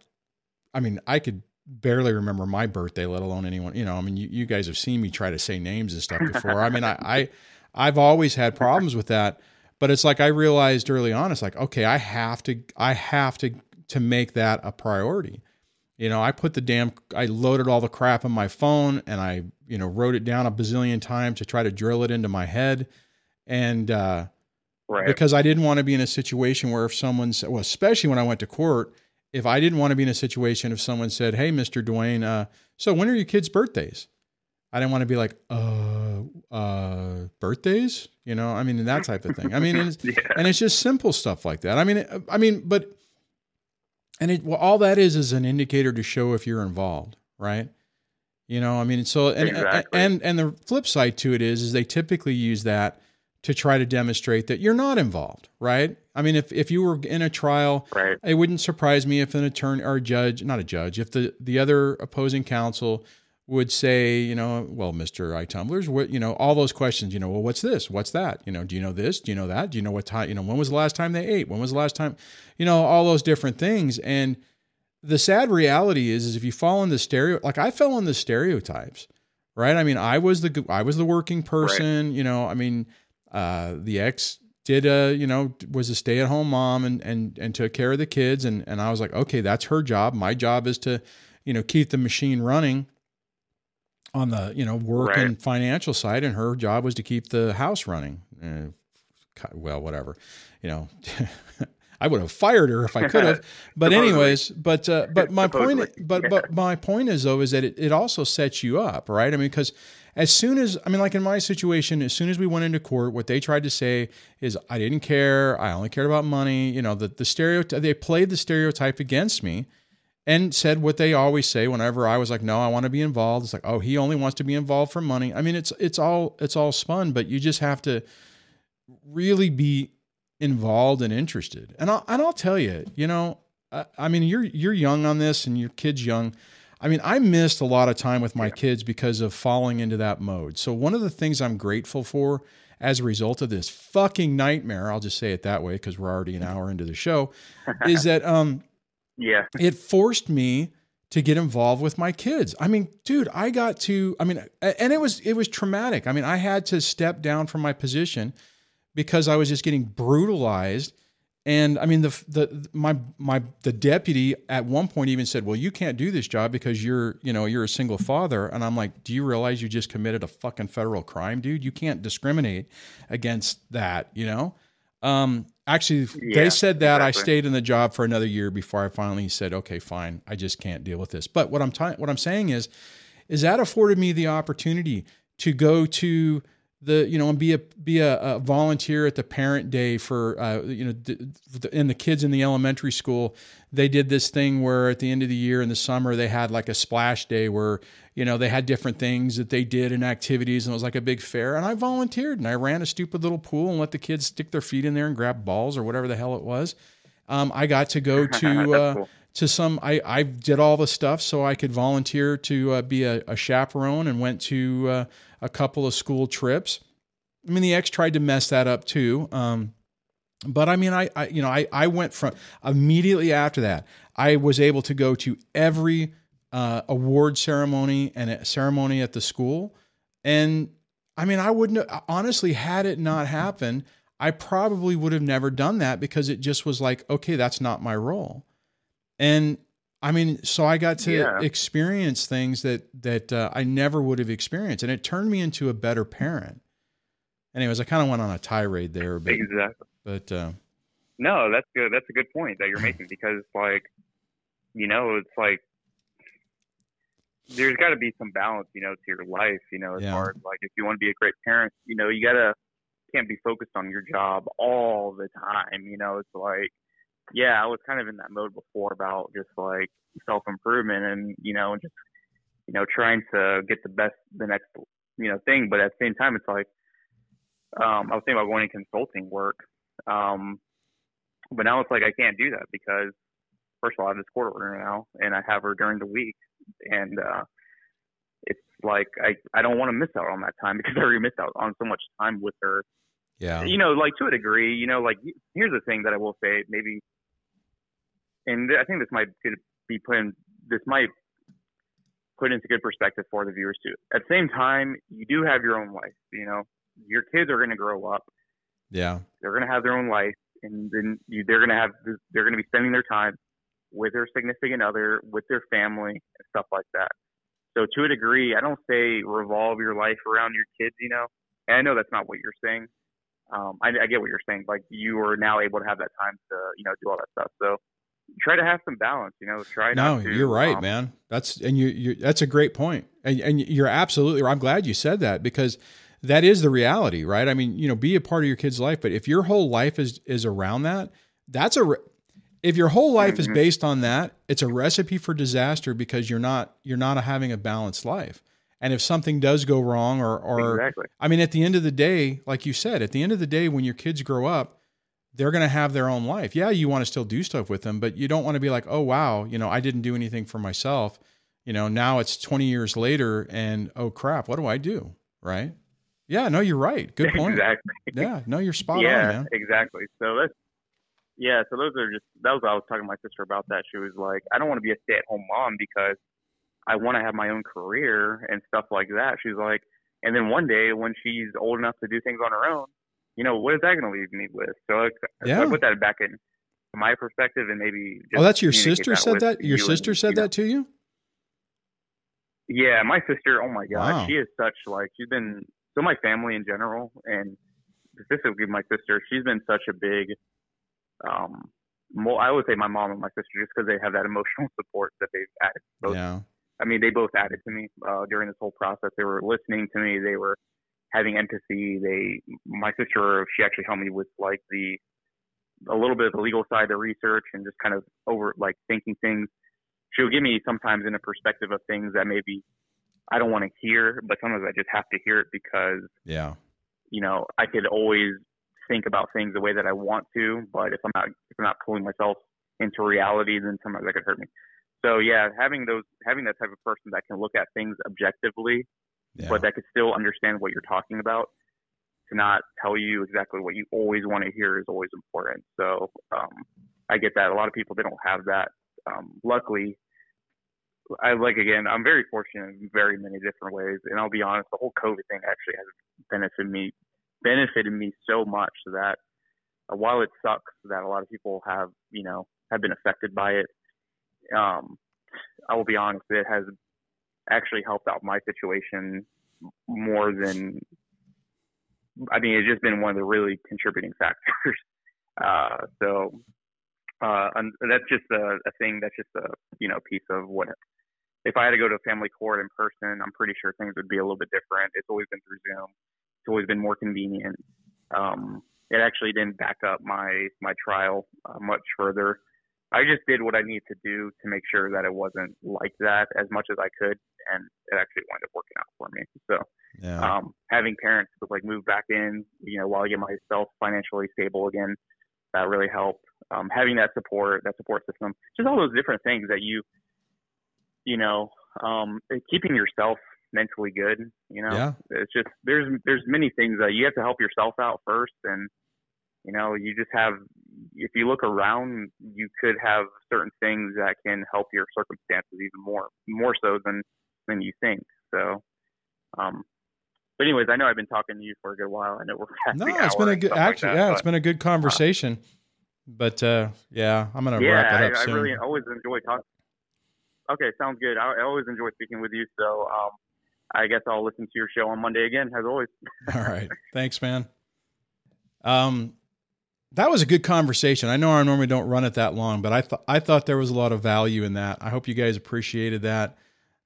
I mean, I could barely remember my birthday, let alone anyone. You know, I mean, you, you guys have seen me try to say names and stuff before. I mean, I, I I've always had problems with that, but it's like I realized early on, it's like okay, I have to, I have to to make that a priority. You know, I put the damn, I loaded all the crap on my phone and I, you know, wrote it down a bazillion times to try to drill it into my head. And, uh, right. because I didn't want to be in a situation where if someone said, well, especially when I went to court, if I didn't want to be in a situation if someone said, Hey, Mr. Dwayne, uh, so when are your kids' birthdays? I didn't want to be like, uh, uh, birthdays, you know, I mean, that type of thing. I mean, and it's, yeah. and it's just simple stuff like that. I mean, I mean, but and it well, all that is is an indicator to show if you're involved, right? You know, I mean, so and Exactly. and and the flip side to it is is they typically use that to try to demonstrate that you're not involved, right? I mean, if if you were in a trial, right. it wouldn't surprise me if an attorney or a judge, not a judge, if the the other opposing counsel would say, you know, well, Mr. iTumblers, what, you know, all those questions, you know, well, what's this? What's that? You know, do you know this? Do you know that? Do you know what time, you know, when was the last time they ate? When was the last time, you know, all those different things. And the sad reality is, is if you fall in the stereo, like I fell in the stereotypes, right? I mean, I was the, I was the working person, you know, I mean, uh, the ex did a, you know, was a stay at home mom and, and, and took care of the kids. And, and I was like, okay, that's her job. My job is to, you know, keep the machine running on the you know work Right. and financial side, and her job was to keep the house running. Uh, well, whatever, you know. I would have fired her if I could have, but anyways, but uh, but my point, but but my point is though is that it, it also sets you up, right? I mean, because as soon as I mean, like in my situation, as soon as we went into court, what they tried to say is I didn't care, I only cared about money. You know, the the stereotype they played the stereotype against me, and said what they always say whenever I was like, no, I want to be involved. It's like, oh, he only wants to be involved for money. I mean, it's it's all it's all spun, but you just have to really be involved and interested. And I'll and I'll tell you, you know, I, I mean, you're you're young on this, and your kid's young. I mean, I missed a lot of time with my kids because of falling into that mode. So one of the things I'm grateful for as a result of this fucking nightmare, I'll just say it that way because we're already an hour into the show, is that um Yeah. it forced me to get involved with my kids. I mean, dude, I got to I mean and it was it was traumatic. I mean, I had to step down from my position because I was just getting brutalized and I mean the the my my the deputy at one point even said, "Well, you can't do this job because you're, you know, you're a single father." And I'm like, "Do you realize you just committed a fucking federal crime, dude? You can't discriminate against that, you know?" Um actually Yeah, they said that I stayed in the job for another year before I finally said, "Okay, fine. I just can't deal with this." But what I'm what I'm saying is is that afforded me the opportunity to go to the you know and be a be a, a volunteer at the parent day for uh, you know the, and the kids in the elementary school they did this thing where at the end of the year in the summer they had like a splash day where you know they had different things that they did and activities and it was like a big fair and I volunteered and I ran a stupid little pool and let the kids stick their feet in there and grab balls or whatever the hell it was um, I got to go to uh, cool. to some I, I did all the stuff so I could volunteer to uh, be a, a chaperone and went to uh, a couple of school trips. I mean the ex tried to mess that up too. Um, but I mean I, I you know I, I went from immediately after that I was able to go to every uh, award ceremony and a ceremony at the school and I mean I wouldn't honestly had it not happened I probably would have never done that because it just was like okay that's not my role and I mean, so I got to Yeah. experience things that that uh, I never would have experienced, and it turned me into a better parent. Anyways, I kind of went on a tirade there, but Exactly. but uh, No, that's good. That's a good point that you're making because, like, you know, it's like there's got to be some balance, you know, to your life. You know, as Yeah. far as like if you want to be a great parent, you know, you gotta can't be focused on your job all the time. You know, it's like, yeah, I was kind of in that mode before about just like self improvement and you know just you know trying to get the best the next you know thing, but at the same time, it's like um, I was thinking about going in consulting work. Um, but now it's like I can't do that because first of all, I have this court order now, and I have her during the week, and uh, it's like I I don't want to miss out on that time because I already missed out on so much time with her. yeah, You know, like to a degree, you know, like here's the thing that I will say, maybe, and I think this might be put in this might put into good perspective for the viewers too. At the same time, you do have your own life. You know, your kids are going to grow up. Yeah, they're going to have their own life and then you, they're going to have this, they're going to be spending their time with their significant other with their family and stuff like that. So to a degree i don't say revolve your life around your kids you know? And i know that's not what you're saying. Um, I, I get what you're saying like you are now able to have that time to you know do all that stuff. So try to have some balance you know try no, not to you're right, um, man. That's and you you that's a great point, and and you're absolutely. I'm glad you said that because that is the reality, right? I mean, you know, be a part of your kid's life, but if your whole life is is around that, that's a if your whole life is Mhm. based on that, it's a recipe for disaster because you're not you're not having a balanced life. And if something does go wrong or or exactly I mean, at the end of the day, like you said, at the end of the day, when your kids grow up, they're going to have their own life. Yeah, you want to still do stuff with them, but you don't want to be like, oh, wow, you know, I didn't do anything for myself. you know, now it's 20 years later and oh crap, what do I do? Right? Yeah, no, you're right. Good point. exactly. Yeah, no, you're spot yeah, on, man. exactly. So that's yeah. So those are just that was I was talking to my sister about that. She was like, I don't want to be a stay at home mom because I want to have my own career and stuff like that. She's like, and then one day when she's old enough to do things on her own, you know, what is that going to leave me with? So I, Yeah. I put that back in my perspective and maybe. Just Oh, that's your sister that said that? Your sister and, said you know, that to you? Yeah, my sister. Oh my god, Wow. she is such like she's been so my family in general, and specifically my sister. She's been such a big. Um, mo I would say my mom and my sister just because they have that emotional support that they've added. Both, Yeah. I mean, they both added to me uh, during this whole process. They were listening to me. They were having empathy. They, my sister, she actually helped me with like the a little bit of the legal side, the research, and just kind of over like thinking things. She'll give me sometimes in a perspective of things that maybe I don't want to hear, but sometimes I just have to hear it because Yeah. you know I could always think about things the way that I want to, but if I'm not if I'm not pulling myself into reality, then sometimes that could hurt me. So yeah, having those having that type of person that can look at things objectively Yeah. but that could still understand what you're talking about to not tell you exactly what you always want to hear is always important. So um, I get that. A lot of people they don't have that. Um, luckily, I like again. I'm very fortunate in very many different ways, and I'll be honest. The whole COVID thing actually has benefited me benefited me so much that uh, while it sucks that a lot of people have you know have been affected by it, um, I will be honest. It has actually helped out my situation more than I mean it's just been one of the really contributing factors. Uh, so uh, and that's just a, a thing. That's just a you know piece of what. If I had to go to a family court in person, I'm pretty sure things would be a little bit different. It's always been through Zoom. It's always been more convenient. Um, it actually didn't back up my my trial uh, much further. I just did what I needed to do to make sure that it wasn't like that as much as I could, and it actually wound up working out for me. So Yeah. um, having parents to like move back in, you know, while I get myself financially stable again, that really helped. Um, having that support, that support system, just all those different things that you, you know, um, keeping yourself mentally good. You know, Yeah. it's just there's there's many things that you have to help yourself out first, and you know, you just have. If you look around, you could have certain things that can help your circumstances even more, more so than than you think. So, um, but anyways, I know I've been talking to you for a good while. I know we're past No, it's been a good stuff like actually, that, yeah, but- it's been a good conversation. but uh yeah, I'm gonna yeah, wrap it I, up I soon. really always enjoy talking. Okay, sounds good. I, I always enjoy speaking with you. So, um, I guess I'll listen to your show on Monday again, as always. All right. Thanks, man. Um, that was a good conversation. I know I normally don't run it that long, but I thought I thought there was a lot of value in that. I hope you guys appreciated that.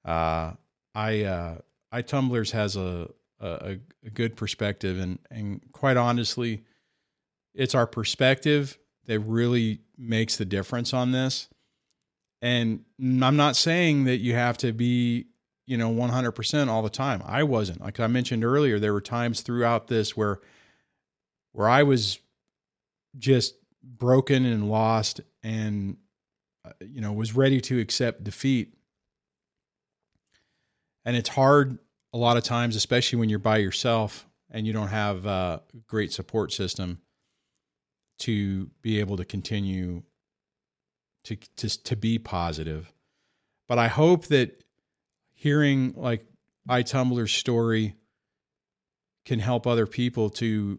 Uh, I uh, iTumblers has a, a a good perspective, and and quite honestly, it's our perspective that really makes the difference on this. And I'm not saying that you have to be you know 100% all the time i wasn't like i mentioned earlier there were times throughout this where where i was just broken and lost and uh, you know was ready to accept defeat. And it's hard a lot of times especially when you're by yourself and you don't have a great support system to be able to continue to to, to be positive. But i hope that hearing like iTumbler's story can help other people to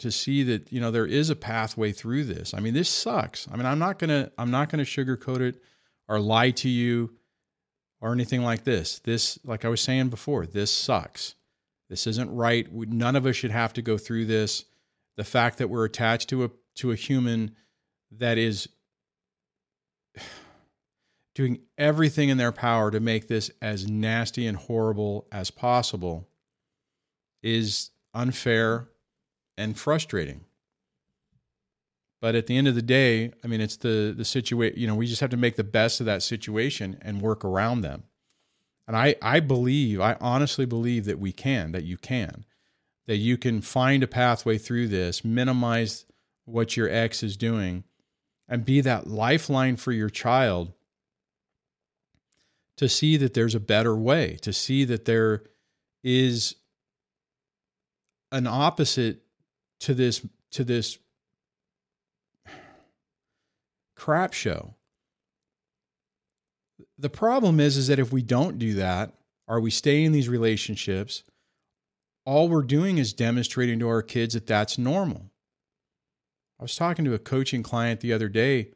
to see that you know there is a pathway through this. I mean, this sucks. I mean, I'm not gonna I'm not gonna sugarcoat it or lie to you or anything like this. This, like I was saying before, this sucks. This isn't right. We, none of us should have to go through this. The fact that we're attached to a to a human that is doing everything in their power to make this as nasty and horrible as possible is unfair and frustrating. But at the end of the day, I mean, it's the the situation. You know, we just have to make the best of that situation and work around them. And I I believe, I honestly believe that we can, that you can, that you can find a pathway through this, minimize what your ex is doing, and be that lifeline for your child to see that there's a better way, to see that there is an opposite to this to this crap show. The problem is is that if we don't do that, or we stay in these relationships, all we're doing is demonstrating to our kids that that's normal. I was talking to a coaching client the other day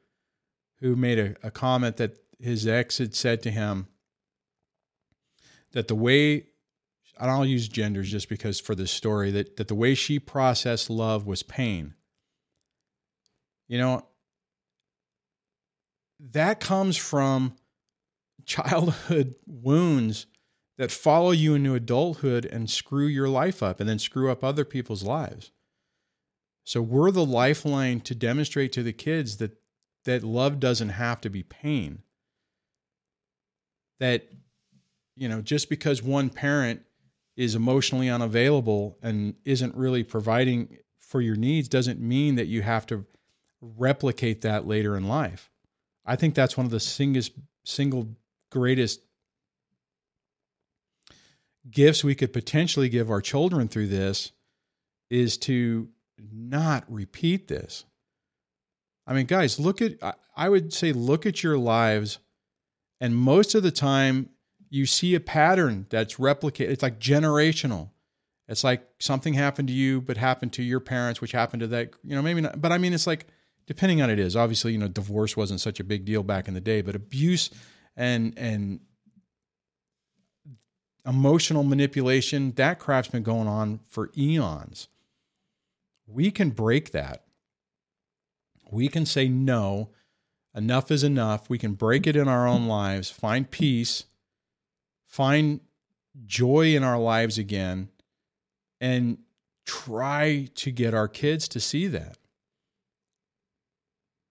who made a, a comment that his ex had said to him that the way and I'll use genders just because for this story that that the way she processed love was pain. You know, that comes from childhood wounds that follow you into adulthood and screw your life up and then screw up other people's lives. So we're the lifeline to demonstrate to the kids that that love doesn't have to be pain. That you know, just because one parent is emotionally unavailable and isn't really providing for your needs doesn't mean that you have to replicate that later in life. I think that's one of the singest, single greatest gifts we could potentially give our children through this is to not repeat this. I mean, guys, look at, I would say, look at your lives. And most of the time, you see a pattern that's replicated. It's like generational. It's like something happened to you, but happened to your parents, which happened to that, you know, maybe not, but I mean, it's like, depending on it is obviously, you know, divorce wasn't such a big deal back in the day, but abuse and, and emotional manipulation, that crap's been going on for eons. We can break that. We can say no, enough is enough. We can break it in our own lives, find peace, find joy in our lives again, and try to get our kids to see that.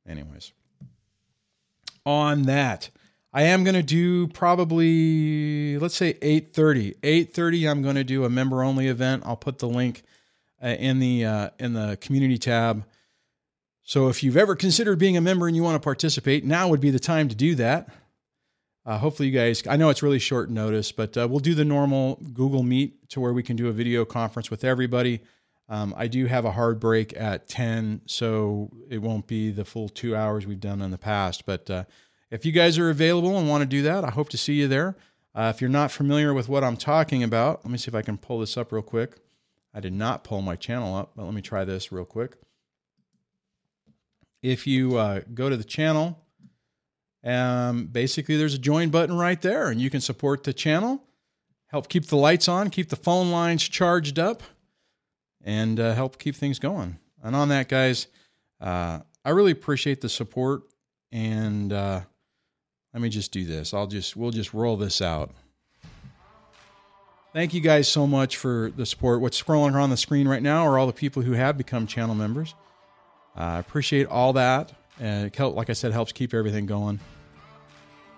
Anyways, on that, I am going to do probably let's say 8:30. 8:30 I'm going to do a member only event. I'll put the link uh, in the uh, in the community tab. So if you've ever considered being a member and you want to participate, now would be the time to do that. Uh, hopefully, you guys, I know it's really short notice, but uh, we'll do the normal Google Meet to where we can do a video conference with everybody. Um, I do have a hard break at 10, so it won't be the full two hours we've done in the past. But uh, if you guys are available and want to do that, I hope to see you there. Uh, if you're not familiar with what I'm talking about, let me see if I can pull this up real quick. I did not pull my channel up, but let me try this real quick. If you uh, go to the channel, um, basically, there's a join button right there, and you can support the channel, help keep the lights on, keep the phone lines charged up, and uh, help keep things going. And on that, guys, uh, I really appreciate the support. And uh, let me just do this. I'll just we'll just roll this out. Thank you guys so much for the support. What's scrolling around the screen right now are all the people who have become channel members. I appreciate all that. And it help, like I said, helps keep everything going.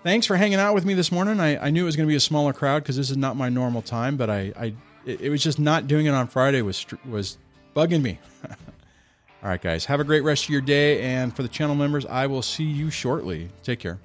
Thanks for hanging out with me this morning. I, I knew it was going to be a smaller crowd because this is not my normal time, but I, I it, it was just not doing it on Friday was was bugging me. All right, guys, have a great rest of your day. And for the channel members, I will see you shortly. Take care.